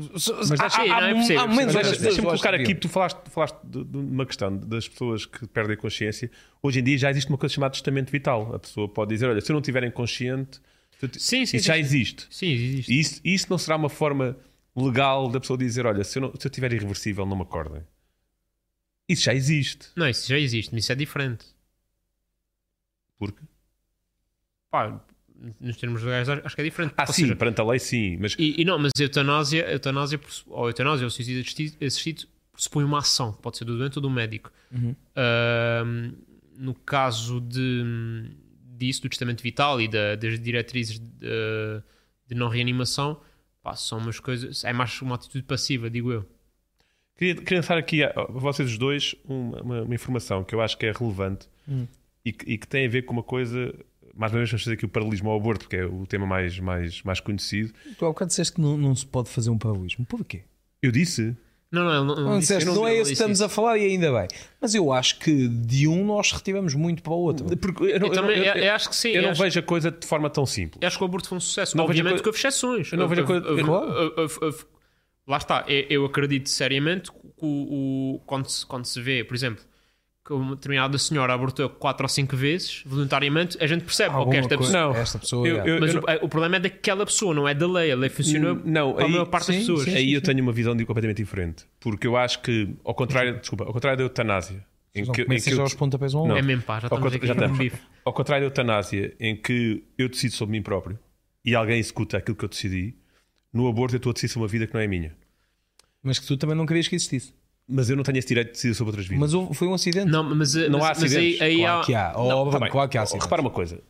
Mas há, sim, há- não, há- é possível, há momentos Mas pessoas deixa-me colocar aqui, tu falaste, falaste de, de uma questão das pessoas que perdem consciência. Hoje em dia já existe uma coisa chamada testamento vital. A pessoa pode dizer: Olha, se eu não estiver inconsciente, se eu ti- Sim, sim, isso sim, já existe. Sim, existe. E isso, isso não será uma forma legal da pessoa dizer: Olha, se eu, não, se eu estiver irreversível, não me acordem. Isso já existe. Não, isso já existe, mas isso é diferente. Porque? Pá, nos termos legais acho que é diferente. Ah, Ou sim, seja, perante a lei, sim. Mas E, e não, mas a eutanásia, a eutanásia ou a eutanásia ou suicídio assistido, pressupõe uma ação, pode ser do doente ou do médico. Uhum. Ahm, no caso de, disso, do testamento vital e da- das diretrizes de, de não reanimação, pá, são umas coisas. É mais uma atitude passiva, digo eu. Queria, queria lançar aqui a, a vocês os dois uma, uma- uma informação que eu acho que é relevante Hum. e, que, e que tem a ver com uma coisa. Mais uma vez, vamos fazer aqui o paralelismo ao aborto, porque é o tema mais, mais, mais conhecido. Tu há bocado disseste que não, não se pode fazer um paralelismo. Porquê? Eu disse. Não, não, não, Não, não disseste, eu não, é esse que estamos a falar e ainda bem. Mas eu acho que de um nós retivemos muito para o outro. Porque eu, não- Eu eu não- também- eu- eu- eu acho que sim, Eu eu não acho- vejo a coisa de forma tão simples. Eu acho que o aborto foi um sucesso. Não vejo a Obviamente coisa- que houve exceções. Eu não vejo a coisa- Lá está. Eu, eu acredito seriamente que o, o- quando, se, quando se vê, por exemplo, que uma determinada senhora abortou 4 ou 5 vezes, voluntariamente, a gente percebe. Alguma ok, esta coisa- pessoa- Não. Esta pessoa. Eu- eu- Mas não- o, o problema é daquela pessoa, não é da lei. A lei funciona Hum, não, para a aí- maior parte das sim, pessoas. sim, Aí eu tenho uma visão de completamente diferente. Porque eu acho que, ao contrário, desculpa, ao contrário da eutanásia, em Não que, em que eu- aos pontapés um ao Não. É mesmo, pá, já Ao estamos aqui já um estamos. bife. Ao contrário da eutanásia, em que eu decido sobre mim próprio e alguém executa aquilo que eu decidi, no aborto eu estou a decidir sobre uma vida que não é minha. Mas que tu também não querias que existisse. Mas eu não tenho esse direito de decidir sobre outras vidas. Mas houve- foi um acidente. Não, mas, Não mas, há mas aí, acidentes. aí claro há. que há. Oh, Não, Bruno, tá bem. claro que há Oh, acidentes. Repara uma coisa.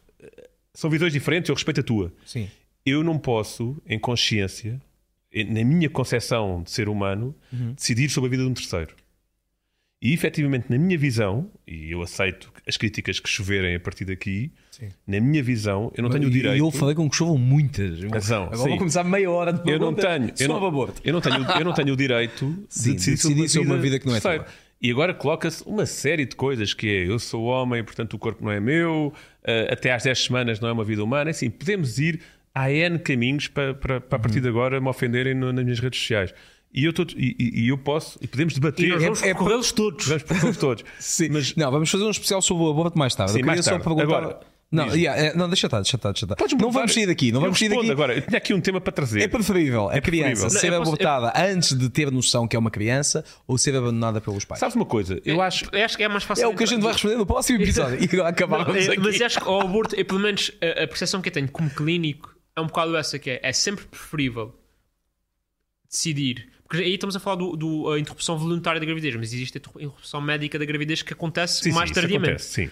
São visões diferentes, eu respeito a tua. Sim. Eu não posso, em consciência, em- na minha concepção de ser humano, Uhum. decidir sobre a vida de um terceiro. E efetivamente, na minha visão, e eu aceito as críticas que choverem a partir daqui, Sim. na minha visão, eu não tenho o direito. E eu falei com que chovam muitas. Razão, Agora sim. vou começar meia hora de eu não tenho, eu não, aborto. eu não tenho, eu não tenho o direito Sim, de decidir, de decidir sobre uma vida que não é tua. E agora coloca-se uma série de coisas que é eu sou homem, portanto o corpo não é meu, eh, até às 10 semanas não é uma vida humana. Assim, podemos ir a N caminhos para, para, para a partir de agora me ofenderem nas minhas redes sociais. E eu, tô- e, e- eu posso, e podemos debater. E nós vamos É- é- percorrê-los todos. Vamos percorrer todos. [laughs] Sim. Mas Não, vamos fazer um especial sobre o aborto mais tarde. Sim, eu queria mais só tarde. perguntar. Agora, não, yeah, é, não, deixa estar, deixa estar, deixa estar. podes Não vamos sair daqui, não Eu vamos sair daqui. agora. Eu tinha aqui um tema para trazer. É preferível a criança preferível. ser Não, eu posso- abortada antes de ter noção que é uma criança ou ser abandonada pelos pais. Sabes uma coisa? Eu acho. Eu acho que é mais fácil. É o que a gente vai responder no próximo [laughs] episódio. E acabávamos Não, é- aqui. Mas acho que ao aborto, é, pelo menos a, a percepção que eu tenho como clínico é um bocado essa que é, é sempre preferível decidir. Porque aí estamos a falar do, do- a interrupção voluntária da gravidez, mas existe a interrupção médica da gravidez que acontece Sim, mais sim, tardiamente. acontece, sim.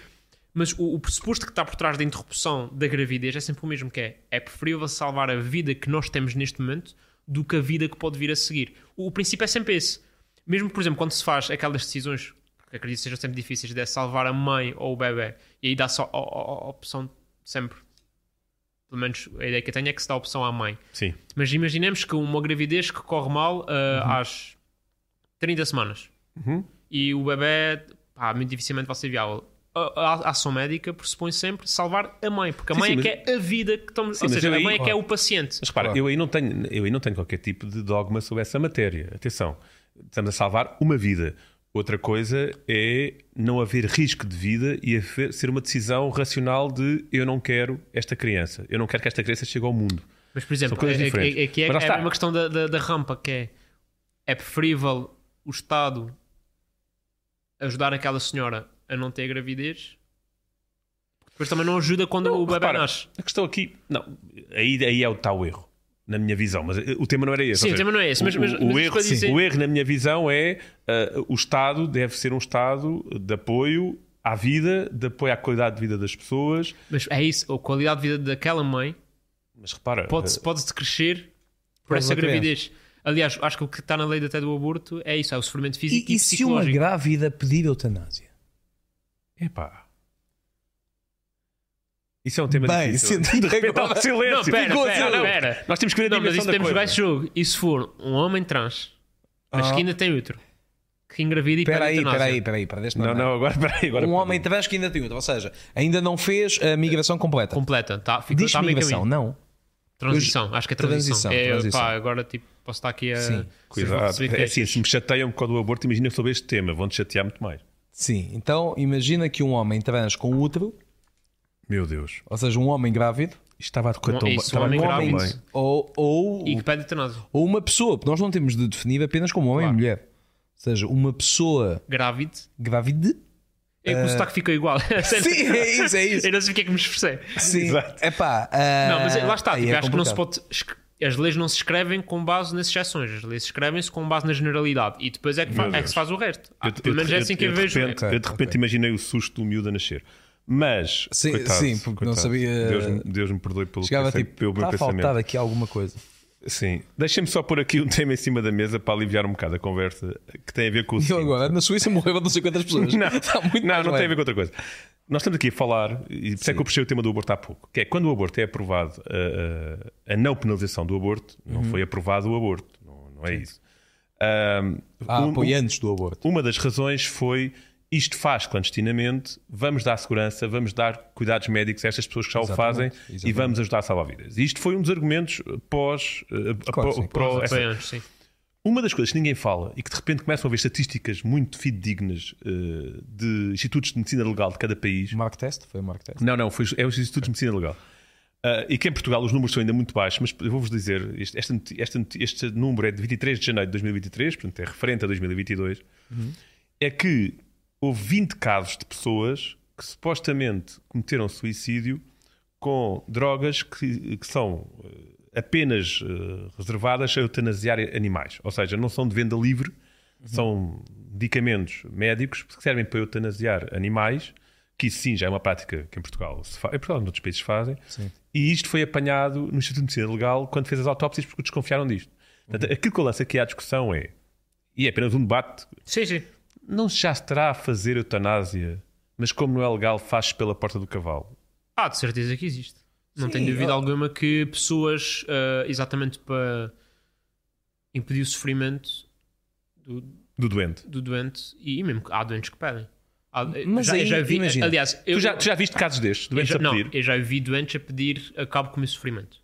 Mas o, o pressuposto que está por trás da interrupção da gravidez é sempre o mesmo, que é, é preferível salvar a vida que nós temos neste momento do que a vida que pode vir a seguir. O, o princípio é sempre esse. Mesmo, por exemplo, quando se faz aquelas decisões, que acredito que sejam sempre difíceis, de salvar a mãe ou o bebê, e aí dá só a, a- a opção sempre. Pelo menos a ideia que eu tenho é que se dá a opção à mãe. Sim. Mas imaginemos que uma gravidez que corre mal ah, às 30 semanas Uhum. e o bebê pá, muito dificilmente vai ser viável. A, a- ação médica pressupõe sempre salvar a mãe, porque a Sim, mãe sim, é que é a vida que estamos. Sim, ou mas seja, a aí- mãe é que é o paciente. Mas repara, Claro. eu, aí não tenho, eu aí não tenho qualquer tipo de dogma sobre essa matéria. Atenção, estamos a salvar uma vida. Outra coisa é não haver risco de vida e haver- ser uma decisão racional de eu não quero esta criança. Eu não quero que esta criança chegue ao mundo. Mas, por exemplo, coisas é, é, diferentes. é, que é, é está. a mesma questão da, da, da rampa, que é é preferível o Estado ajudar aquela senhora a não ter gravidez. Depois também não ajuda quando o bebê Repara, nasce. A questão aqui, não, aí, aí é o tal erro, na minha visão, mas eh, o tema não era esse. Sim, o tema não é esse, mas- o, mas- o mas as erro, sim, assim- o erro, na minha visão, é eh, o Estado deve ser um Estado de apoio à vida, de apoio à qualidade de vida das pessoas. Mas é isso, a qualidade de vida daquela mãe Mas repara, pode-se eh, pode crescer por essa gravidez. Aliás, acho que o que está na lei até do aborto é isso, é o sofrimento físico e, E, e se uma grávida pedir eutanásia? epá. Isso é um tema Bem, difícil. repente há um agora- silêncio. Não, pera, Ficou a pera, dizer, pera. Nós temos que ver a Não, mas dimensão isso da temos coisa. jogo. E se for um homem trans, mas Ah. que ainda tem útero, que engravida e Espera pede aí, eutanásia. espera aí, espera aí, perdeste Não, não, agora, espera aí, agora. Um homem trans que ainda tem outra, ou seja, ainda não fez a migração completa. Completa, tá, fica, Diz tá meio migração, caminho. não. Transição, acho que é transição. Transição, é, transição. Pá, agora tipo, posso estar aqui a. Sim. Cuidado. que É assim, se me chateiam por causa do aborto, imagina sobre este tema, vão-te chatear muito mais. Sim, então imagina que um homem trans com útero, Meu Deus. ou seja, um homem grávido, Isto estava a correr Um- tão, isso, estava um homem grávido. bem. ou, ou, E que pede ou uma pessoa, porque nós não temos de definir apenas como homem Claro. e mulher. Ou seja, uma pessoa Grávido. grávida. [laughs] [laughs] É que o sotaque ficou igual. Sim, é isso, é isso. Eu não sei porque é que me esforcei. Sim, Exato. é pá. Não, mas lá está. aí Tipo, é acho que não se complicado. pode. As leis não se escrevem com base nas exceções, as leis escrevem-se com base na generalidade e depois é que, fa- Meu é que Deus. se faz o resto. Ah, Eu- pelo menos é assim que eu, eu de vejo. repente- Ok, eu de repente ok. imaginei o susto do miúdo a nascer. Mas, Sim, coitado, sim, porque não coitado. sabia- Deus, me- Deus me perdoe pelo, Chegava pense- tipo, pelo meu está a pensamento. faltar aqui alguma coisa. Sim. Deixem-me só pôr aqui um tema em cima da mesa para aliviar um bocado a conversa que tem a ver com o E agora, na Suíça morreram não sei quantas pessoas. [laughs] Não, muito não, não tem a ver com outra coisa. Nós estamos aqui a falar, e por isso é que eu puxei o tema do aborto há pouco, que é quando o aborto é aprovado, a, a- a não penalização do aborto, não Uhum. foi aprovado o aborto. Não, não é isso. Ahm, Há um- apoiantes do aborto. uma das razões foi isto faz clandestinamente, vamos dar segurança, vamos dar cuidados médicos a estas pessoas que já o Exatamente, fazem e exatamente. vamos ajudar a salvar vidas. E isto foi um dos argumentos pós. eh, Claro que sim. pró- essa- uma das coisas que ninguém fala e que de repente começam a ver estatísticas muito fidedignas eh, de institutos de medicina legal de cada país. Mark Test? Foi o Mark Test? Não, não, foi, é os institutos de medicina legal. Ah, e que em Portugal os números são ainda muito baixos, mas eu vou-vos dizer: este, esta noti- este número é de 23 de janeiro de 2023, portanto é referente a 2022. É que houve 20 casos de pessoas que supostamente cometeram suicídio com drogas que, que são eh, apenas eh, reservadas a eutanasiar animais, ou seja, não são de venda livre, são medicamentos médicos que servem para eutanasiar animais, que isso sim já é uma prática que em Portugal se faz, em Portugal noutros países fazem, Sim. e isto foi apanhado no Instituto de Medicina Legal quando fez as autópsias porque desconfiaram disto. Portanto, aquilo que eu lanço aqui à discussão é, e é apenas um debate, Sim, sim. Não se já estará a fazer eutanásia, mas como não é legal, faz pela porta do cavalo. Ah, de certeza que existe. Não Sim, tenho dúvida eu- alguma que pessoas, ah, exatamente para impedir o sofrimento do, Do doente. do doente, e mesmo que há doentes que pedem. Há- Mas já, aí, já vi, imagina, aliás, eu, Tu já, tu já viste casos destes? eu Doentes já- a não, pedir? eu já vi doentes a pedir acabo com o meu sofrimento.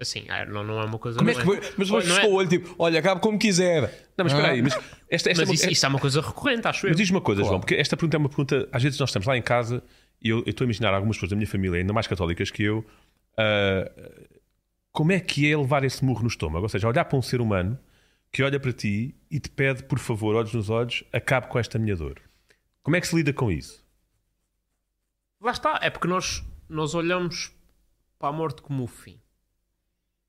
Assim, ah, não, não é uma coisa. Como é que foi? Mas depois não é- piscou o olho tipo, olha, acaba como quiser. Não, mas espera aí, Ah. mas esta, esta é Mas uma- isso, isso é uma coisa recorrente, acho eu. Mas diz uma coisa. João, porque esta pergunta é uma pergunta. Às vezes nós estamos lá em casa e eu, eu estou a imaginar algumas pessoas da minha família, ainda mais católicas que eu, ah, como é que é levar esse murro no estômago? Ou seja, olhar para um ser humano que olha para ti e te pede, por favor, olhos nos olhos, acabe com esta minha dor. Como é que se lida com isso? Lá está, é porque nós, nós olhamos para a morte como o fim.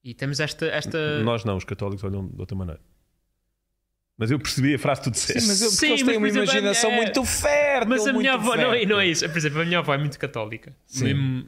E temos esta. esta... Nós não, os católicos olham de outra maneira. Mas eu percebi a frase que tu disseste. Sim, mas eu, porque Sim, eles mas, têm uma imaginação é- muito fértil. Mas a minha avó, não, é- não é isso. Por exemplo, a minha avó é muito católica. Sim. Mesmo-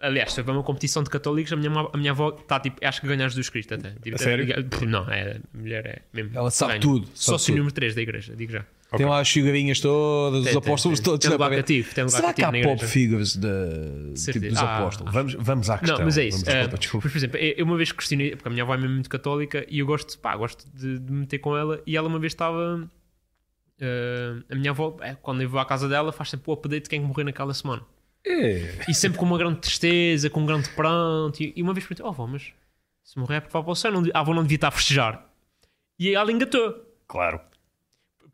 aliás, se houver uma competição de católicos, a minha, a minha avó está tipo, acho que ganha Jesus Cristo até. Tipo, A sério? Não, é, a mulher é mesmo. Ela sabe ganha. tudo, sabe Sócio tudo. número 3 da igreja, digo já. Tem lá as figurinhas todas, Tem, os apóstolos tem. todos. Tem lugar cativo, tem lugar Será que há pop figures de, tipo dos Ah, apóstolos? Vamos, vamos à questão. Não, mas é isso. Vamos- Eh, desculpa, por exemplo, eu uma vez questionei, porque a minha avó é muito católica e eu gosto, pá, gosto de, de me meter com ela. E ela uma vez estava. eh, a minha avó, eh, quando eu vou à casa dela, faz sempre o update de quem morreu naquela semana. É. E sempre com uma grande tristeza, com um grande pranto. E, e uma vez perguntei: Oh, avó, mas se morrer é porque vai para o céu, não, devia- a avó não devia estar a festejar. E ela engatou. Claro.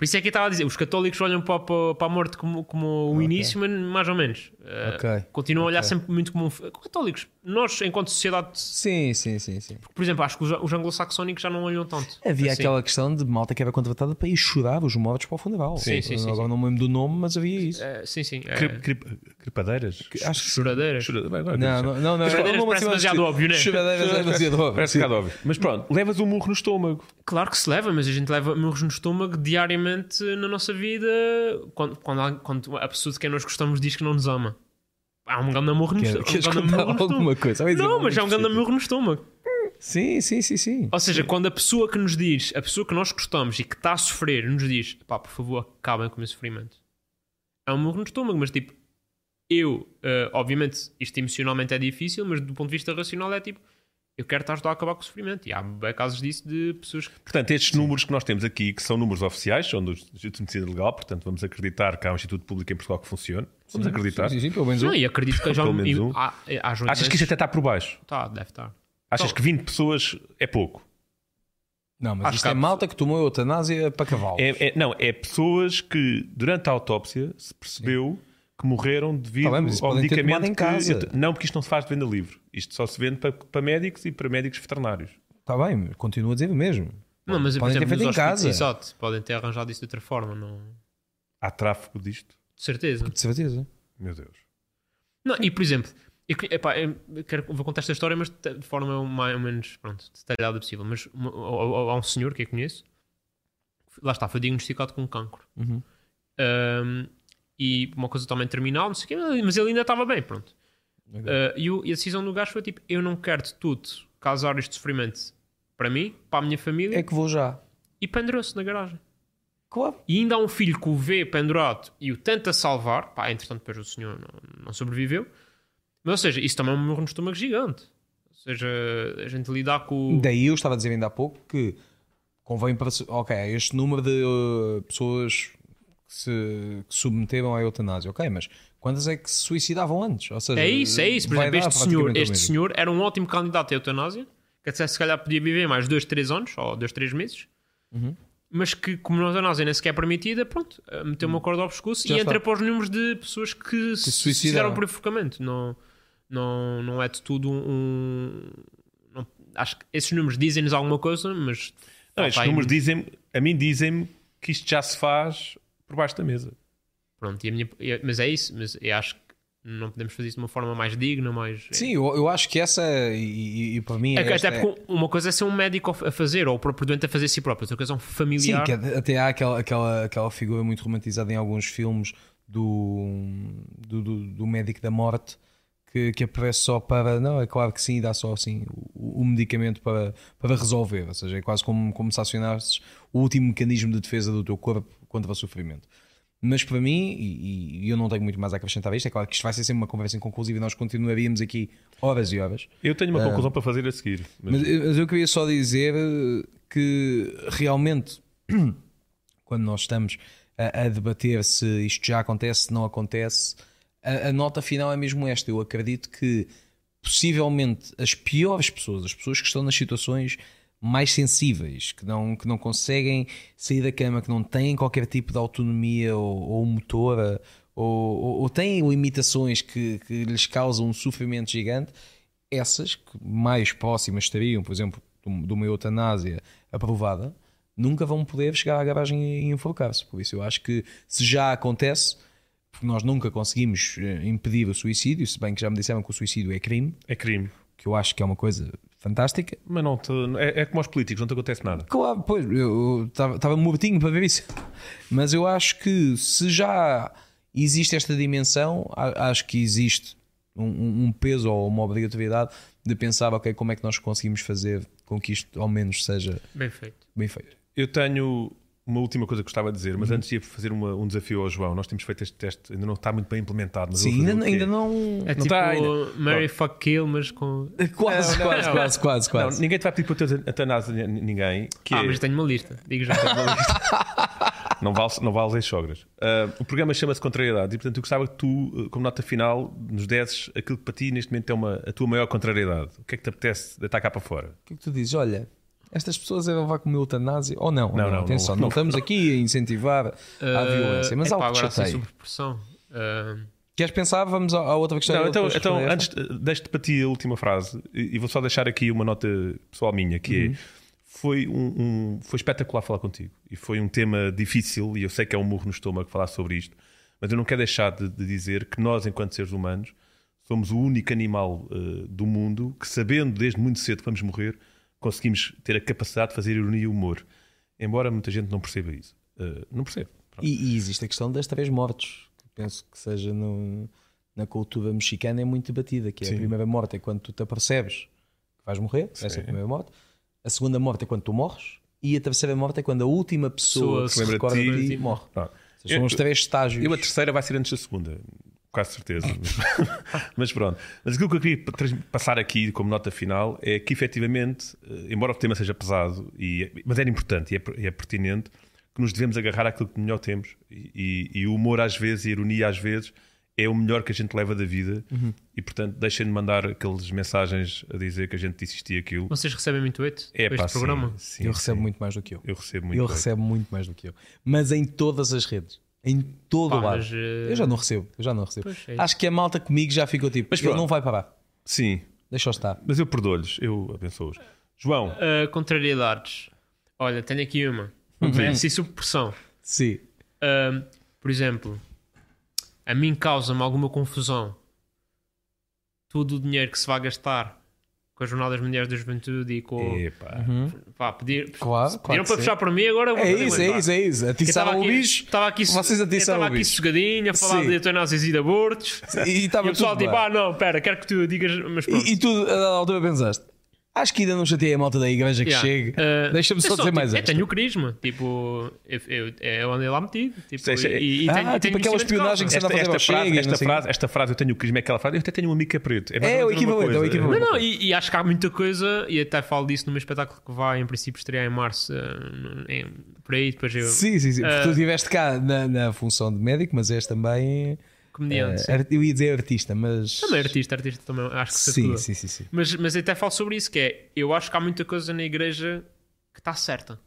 Por isso é que eu estava a dizer: os católicos olham para, para, para a morte como, como o início, mas mais ou menos. Eh, Ok. Continuam a olhar sempre muito como um. Católicos, nós, enquanto sociedade Sim, sim, sim, sim. por exemplo, acho que os, os anglo-saxónicos já não olham tanto. Havia Assim. aquela questão de malta que era contratada para ir chorar os mortos para o funeral. Sim, sim, sim, Agora sim. não me lembro do nome, mas havia isso. É, sim, sim. É, Cri- cri- Cripadeiras? Acho que choradeiras. Não, não, não. não Choradeiras não, parece mas- demasiado óbvio, né? Choradeiras é demasiado óbvio. Parece bocado óbvio. Mas pronto, levas um murro no estômago. Claro que se leva, mas a gente leva murros no estômago diariamente na nossa vida quando, quando, há- quando a pessoa de quem nós gostamos diz que não nos ama. Há um grande murro no estômago. Queres um contar alguma estômago. coisa? Não, mas há um grande murro no estômago. Sim, sim, sim, sim. Ou seja, quando a pessoa que nos diz, a pessoa que nós gostamos e que está a sofrer, nos diz, pá, por favor, acabem com o meu sofrimento. É um murro no estômago, mas tipo, eu, eh, obviamente, isto emocionalmente é difícil, mas do ponto de vista racional é tipo, eu quero estar a ajudar a acabar com o sofrimento. E há casos disso de pessoas que. Portanto, estes números que nós temos aqui, que são números oficiais, são do Instituto de Medicina Legal, portanto, vamos acreditar que há um Instituto Público em Portugal que funciona. Vamos acreditar. Sim, sim, pelo menos Não, um. e acredito que [laughs] já Pelo menos um. há, há Achas que isto até está por baixo? Tá, deve estar. Achas Então- que 20 pessoas é pouco? Não, mas Acho isto que é malta que tomou eutanásia para cavalos. É, é- não, é pessoas que durante a autópsia se percebeu que morreram devido Tá bem, ao medicamento em que- casa. eu te- não, porque isto não se faz de venda livre. Isto só se vende para, para médicos e para médicos veterinários. Está bem, mas continuo a dizer o mesmo. Não, mas Podem ter exemplo, feito nos em casa. Exato, podem ter arranjado isso de outra forma, não. Há tráfico disto. De certeza. De certeza. Meu Deus. Não, e por exemplo, eu, epá, eu quero, vou contar esta história, mas de forma mais ou menos pronto, detalhada possível. Mas há um senhor que eu conheço, lá está, foi diagnosticado com cancro. Uhum. Um, e uma coisa totalmente terminal, não sei o quê, mas ele ainda estava bem, pronto. Uh, e, o- e a decisão do gajo foi tipo: eu não quero de tudo causar este sofrimento para mim, para a minha família, É que vou já. e pendurou-se na garagem. Claro. E ainda há um filho que o vê pendurado e o tenta salvar. Pá, entretanto, depois o senhor não, não sobreviveu. Mas, ou seja, isso também é um morro no estômago gigante. Ou seja, a gente lidar com. Daí eu estava a dizer ainda há pouco que convém para. Ok, este número de uh, pessoas que se que submeteram à eutanásia, ok, mas quantas é que se suicidavam antes? Ou seja, É isso, é isso. Por exemplo, este senhor, este senhor era um ótimo candidato à eutanásia. Que até se calhar podia viver mais 2, 3 anos, ou 2, 3 meses. Uhum. Mas que, como a eutanásia nem sequer é permitida, pronto, eh, meteu uma corda ao pescoço Já e está. entra para os números de pessoas que, se suicidaram. por enforcamento. Não, não, não é de tudo um. não- acho que esses números dizem-nos alguma coisa, mas. Não, estes números dizem a mim dizem-me que isto já se faz por baixo da mesa. Pronto, e a minha- mas é isso. Mas eu acho que não podemos fazer isso de uma forma mais digna, mais. Sim, eu, eu acho que essa, e, e- e para mim, É até porque uma coisa é ser um médico a fazer, ou o próprio doente a fazer si próprio, outra coisa é um Sim, familiar. que até há aquela, aquela, aquela figura muito romantizada em alguns filmes do, do, do, do médico da morte que, que aparece só para. Não, é claro que sim, dá só assim o, o medicamento para, para resolver. Ou seja, é quase como, como se acionasses o último mecanismo de defesa do teu corpo contra o sofrimento. Mas para mim, e, e eu não tenho muito mais a acrescentar a isto, é claro que isto vai ser sempre uma conversa inconclusiva e nós continuaríamos aqui horas e horas. Eu tenho uma conclusão para fazer a seguir. Mas, Mas, eu- mas eu queria só dizer eh, que realmente, [clears throat] quando nós estamos a, a debater se isto já acontece, se não acontece, a, a nota final é mesmo esta. Eu acredito que possivelmente as piores pessoas, as pessoas que estão nas situações mais sensíveis, que não, que não conseguem sair da cama, que não têm qualquer tipo de autonomia ou, ou motora, ou, ou, ou têm limitações que, que lhes causam um sofrimento gigante, essas que mais próximas estariam, por exemplo, de um- uma eutanásia aprovada, nunca vão poder chegar à garagem e enforcar-se. Por isso, eu acho que se já acontece, porque nós nunca conseguimos eh, impedir o suicídio, se bem que já me disseram que o suicídio é crime, é crime. que eu acho que é uma coisa fantástica. Mas não te- é, é como aos políticos, não te acontece nada. Claro, pois, eu estava mortinho para ver isso. Mas eu acho que se já existe esta dimensão, acho que existe um, um- um peso ou uma obrigatoriedade de pensar, ok, como é que nós conseguimos fazer com que isto ao menos seja Bem feito. bem feito. Eu tenho uma última coisa que gostava de dizer, Uhum. mas antes ia fazer uma- um desafio ao João. Nós temos feito este teste, ainda não está muito bem implementado. Sim, ainda, ainda não. É Não tipo tá ainda. Mary Fuck Kill, mas com. Quase, Não, não, quase, não. quase, quase, Não, quase. ninguém te vai pedir para ter eutanásia a ninguém. Que ah, é- mas tenho uma lista. Digo já. [laughs] [laughs] Não vale, não vale as sogras. Ah, o programa chama-se Contrariedade e, portanto, eu gostava que tu, eh, como nota final, nos desses aquilo que para ti neste momento é uma, a tua maior contrariedade. O que é que te apetece deitar cá para fora? O que é que tu dizes? Olha, estas pessoas devem levar com eutanásia ou não? ou Não, não, atenção, não, não, não. estamos aqui a incentivar a violência, mas uh, algo que assim, chateia. Uh, Queres pensar? Vamos à outra questão. Não, então, então antes, esta? eh, deixo-te para ti a última frase e vou só deixar aqui uma nota pessoal minha que Uhum. é foi, um, um- foi espetacular falar contigo e foi um tema difícil e eu sei que é um murro no estômago falar sobre isto, mas eu não quero deixar de, de dizer que nós, enquanto seres humanos, somos o único animal eh, do mundo que, sabendo desde muito cedo que vamos morrer, conseguimos ter a capacidade de fazer ironia e humor. Embora muita gente não perceba isso. Eh, não percebe. E, e existe a questão das três mortes, que penso que seja no- na cultura mexicana é muito debatida, que é Sim. a primeira morte é quando tu te apercebes que vais morrer, essa é Sim. a primeira morte. A segunda morte é quando tu morres. E a terceira morte é quando a última pessoa Pessoa que se recorda de ti. morre. Pronto. São os três estágios. Eu a terceira vai ser antes da segunda, quase certeza. [laughs] Mas pronto. Mas aquilo que eu queria passar aqui como nota final é que efetivamente, eh, embora o tema seja pesado, e, mas era importante e é, e é pertinente, que nos devemos agarrar àquilo que melhor temos. E, e- e o humor às vezes, e a ironia às vezes, é o melhor que a gente leva da vida uhum. e portanto deixem de mandar aquelas mensagens a dizer que a gente e aquilo. Vocês recebem muito hate é, pá, este sim, programa? Sim, eu recebo sim. muito mais do que eu. Eu recebo muito. Eu recebo muito mais do que eu. Mas em todas as redes. Em todo o lado. Mas, uh... Eu já não recebo. Eu já não recebo. É Acho que a malta comigo já ficou tipo, mas ele não vai parar. Sim. Deixa estar. Mas eu perdoo-lhes, eu abençoo-os. João. Uh, contrariedades. Olha, tenho aqui uma. Se sob pressão. Sim. Uh, por exemplo, a mim causa-me alguma confusão todo o dinheiro que se vai gastar com a Jornada das Mulheres da Juventude e com. Epa. Uhum. Pá, pedir, claro, pediram para fechar para mim, agora vou É isso, é isso, é isso. Atiçaram o bicho. Estava aqui, vocês atiçaram aqui a falar Sim. de eutanásias e de abortos. E, e, e o pessoal tipo, ah, não, pera, quero que tu digas. Mas e, e tu, a altura, pensaste. Acho que ainda não chateei a malta da igreja que yeah. chegue. Uh, Deixa-me só, só, dizer tipo, mais Eu tenho o carisma. Tipo, eu, eu, eu andei lá metido. Tipo, Sei, e, e, ah, tenho, tipo tenho aquela espionagem que você esta, esta, esta, frase, esta, frase, esta frase, eu tenho o carisma, é aquela frase. Eu até tenho um amigo que é preto. É, é o equivalente. É o equivalente. Não, não, e, e, acho que há muita coisa, e até falo disso no meu espetáculo que vai, em princípio, estrear em março. Uh, em, por aí, depois eu. Sim, sim, sim. Uh, porque tu estiveste cá na, na função de médico, mas és também comediante. Uh, eu ia dizer artista, mas. Também artista, artista também, acho que sim, sim, sim, sim. Mas, mas até falo sobre isso, que é, eu acho que há muita coisa na igreja que está certa.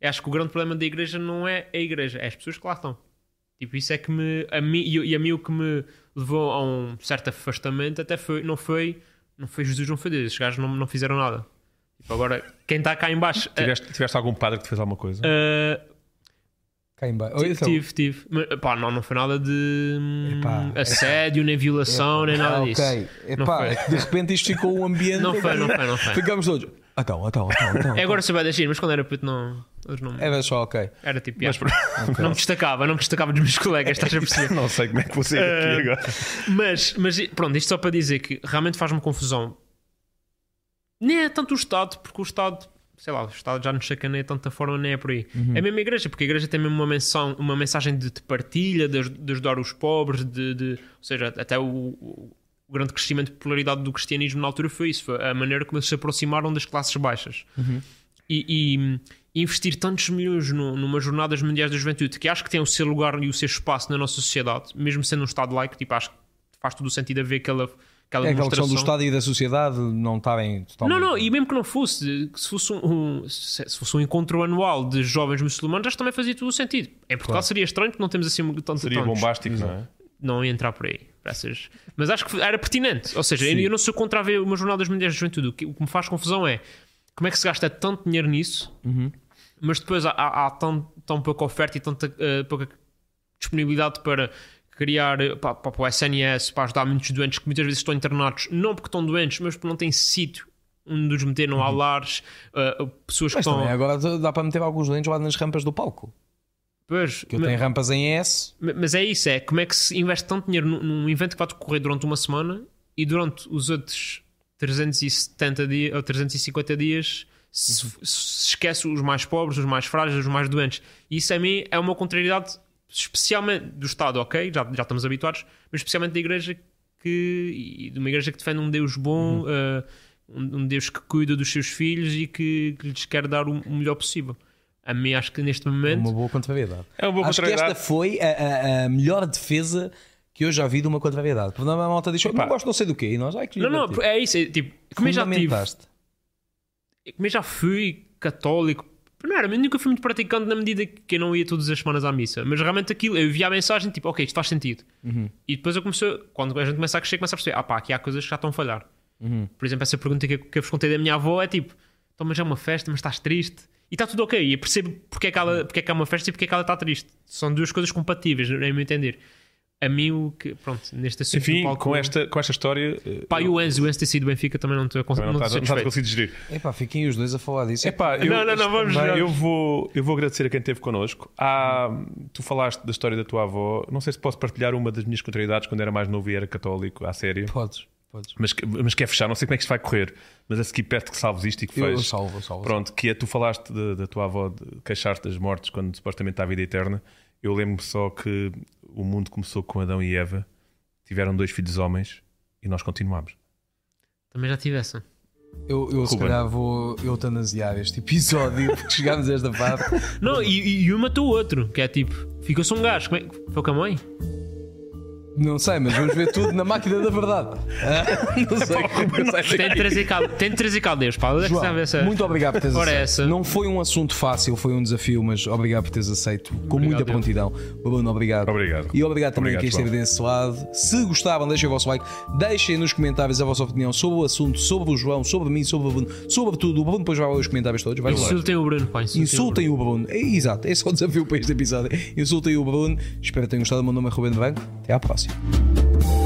Eu acho que o grande problema da igreja não é a igreja, é as pessoas que lá estão. Tipo, isso é que me. A mim, e a mim o que me levou a um certo afastamento até foi. Não foi, não foi Jesus, não foi Deus. Esses gajos não, não fizeram nada. Tipo, agora, quem está cá em baixo. Tiveste, tiveste algum padre que te fez alguma coisa? Uh, Cá em baixo. Tive, tive, tive. Mas, pá, não, não foi nada de Epá, assédio, nem violação, nem nada disso. Ok, Epá, é de repente isto ficou um ambiente. Não foi, não foi, não foi. Ficamos todos. Então, então, então, então. É agora se vai deixar, mas quando era puto não. não era só ok. Era tipo, mas, okay. [laughs] não me destacava, não me destacava dos meus colegas, estás a perceber? [laughs] não sei como é que vou sair daqui uh, agora. Mas, mas pronto, isto só para dizer que realmente faz-me confusão. Nem é tanto o Estado, porque o Estado sei lá, o Estado já nos sacaneia de tanta forma, nem é por aí. Uhum. É a igreja, porque a igreja tem mesmo uma, menção, uma mensagem de, de partilha, de, de, ajudar os pobres, de, de ou seja, até o, o, grande crescimento de popularidade do cristianismo na altura foi isso, foi a maneira como eles se aproximaram das classes baixas. Uhum. E, e, investir tantos milhões no, numa jornada mundiais da juventude, que acho que tem o seu lugar e o seu espaço na nossa sociedade, mesmo sendo um Estado laico, tipo, acho que faz todo o sentido a ver aquela aquela é aquela questão do Estado e da sociedade não estarem totalmente... Não, não, e mesmo que não fosse, se fosse um, se fosse um encontro anual de jovens muçulmanos, acho que também fazia todo o sentido. Em Portugal claro. seria estranho porque não temos assim tanto Seria tantos. bombástico, não é? Não ia entrar por aí. Essas... Mas acho que era pertinente. Ou seja, Sim. eu não sou contra haver uma jornada das mulheres de juventude. O que, o que me faz confusão é como é que se gasta tanto dinheiro nisso, uhum. mas depois há, há, há tão, tão pouca oferta e tanta uh, pouca disponibilidade para criar para, para o SNS para ajudar muitos doentes que muitas vezes estão internados, não porque estão doentes, mas porque não têm sítio onde os meter, não há uhum. lares, uh, pessoas mas que estão. agora dá para meter alguns doentes lá nas rampas do palco. Pois, que eu tenho rampas em S. Mas é isso, é como é que se investe tanto dinheiro num, num evento que vai decorrer durante uma semana e durante os outros 370 dias ou 350 dias se, se esquece os mais pobres, os mais frágeis, os mais doentes. E isso a mim é uma contrariedade especialmente do Estado, ok, já, já estamos habituados, mas especialmente da Igreja que, de uma Igreja que defende um Deus bom, uhum. uh, um, Deus que cuida dos seus filhos e que, que lhes quer dar o, o, melhor possível. A mim acho que neste momento. É uma boa contrariedade. É uma boa acho que esta foi a, a, a, melhor defesa que eu já vi de uma contrariedade. Porque a malta diz, não gosto não sei do quê, e nós, ai, que Não, não, é isso. É, tipo, como eu já tive. Como eu já fui católico Primeiro, eu nunca fui muito praticante na medida que eu não ia todas as semanas à missa. Mas realmente aquilo, eu via a mensagem tipo, ok, isto faz sentido. Uhum. E depois eu comecei, quando a gente começa a crescer, começa a perceber, ah pá, aqui há coisas que já estão a falhar. Uhum. Por exemplo, essa pergunta que, que eu vos contei da minha avó é tipo, então, mas é uma festa, mas estás triste. E está tudo ok. E eu percebo porque é, que ela, porque é que é uma festa e porque é que ela está triste. São duas coisas compatíveis, no meu entender a mim o que, pronto, neste assunto Enfim, palco, com, esta, com esta história. Eh, pá, e o Enzo, o Enzo tem sido Benfica também não estou a conseguir. Não, não, não, não conseguir digerir. Epá, fiquem os dois a falar disso. Epá, eu, não, não, não, vamos também, eu vou Eu vou agradecer a quem esteve connosco. Há, tu falaste da história da tua avó. Não sei se posso partilhar uma das minhas contrariedades quando era mais novo e era católico, à sério. Podes. Podes. Mas, mas quer fechar, não sei como é que isto vai correr, mas a seguir perto que salves isto e que fez. Eu salvo, salvo. Pronto, que é tu falaste da tua avó de queixar-te das mortes quando supostamente há vida eterna. Eu lembro-me só que o mundo começou com Adão e Eva tiveram dois filhos homens e nós continuamos. Também já tive essa. Eu, eu se calhar vou eutanasiar este episódio [laughs] porque chegámos a esta parte. Não, e, e um matou o outro, que é tipo, ficou-se um gajo. Como é? Foi com a mãe? Não sei, mas vamos ver tudo na máquina da verdade. [laughs] Não sei. Tem de trazer, cal... Tem de trazer é que João, essa... Muito obrigado por teres Ora, aceito. essa. Não foi um assunto fácil, foi um desafio, mas obrigado por teres aceito com Obrigado, muita prontidão. Bruno, obrigado. Obrigado. E obrigado também a Obrigado, quem esteve desse lado. Se gostaram, deixem o vosso like, deixem nos comentários a vossa opinião sobre o assunto, sobre o João, sobre mim, sobre o Bruno, sobre tudo. O Bruno depois vai ler os comentários todos. Vai. Insultem o Bruno, pá. Insultem o Bruno. Insultem o Bruno. É, exato, esse é o desafio para este episódio. Insultem o Bruno. Espero que tenham gostado. O meu nome é Ruben Branco. Até à próxima. Gracias.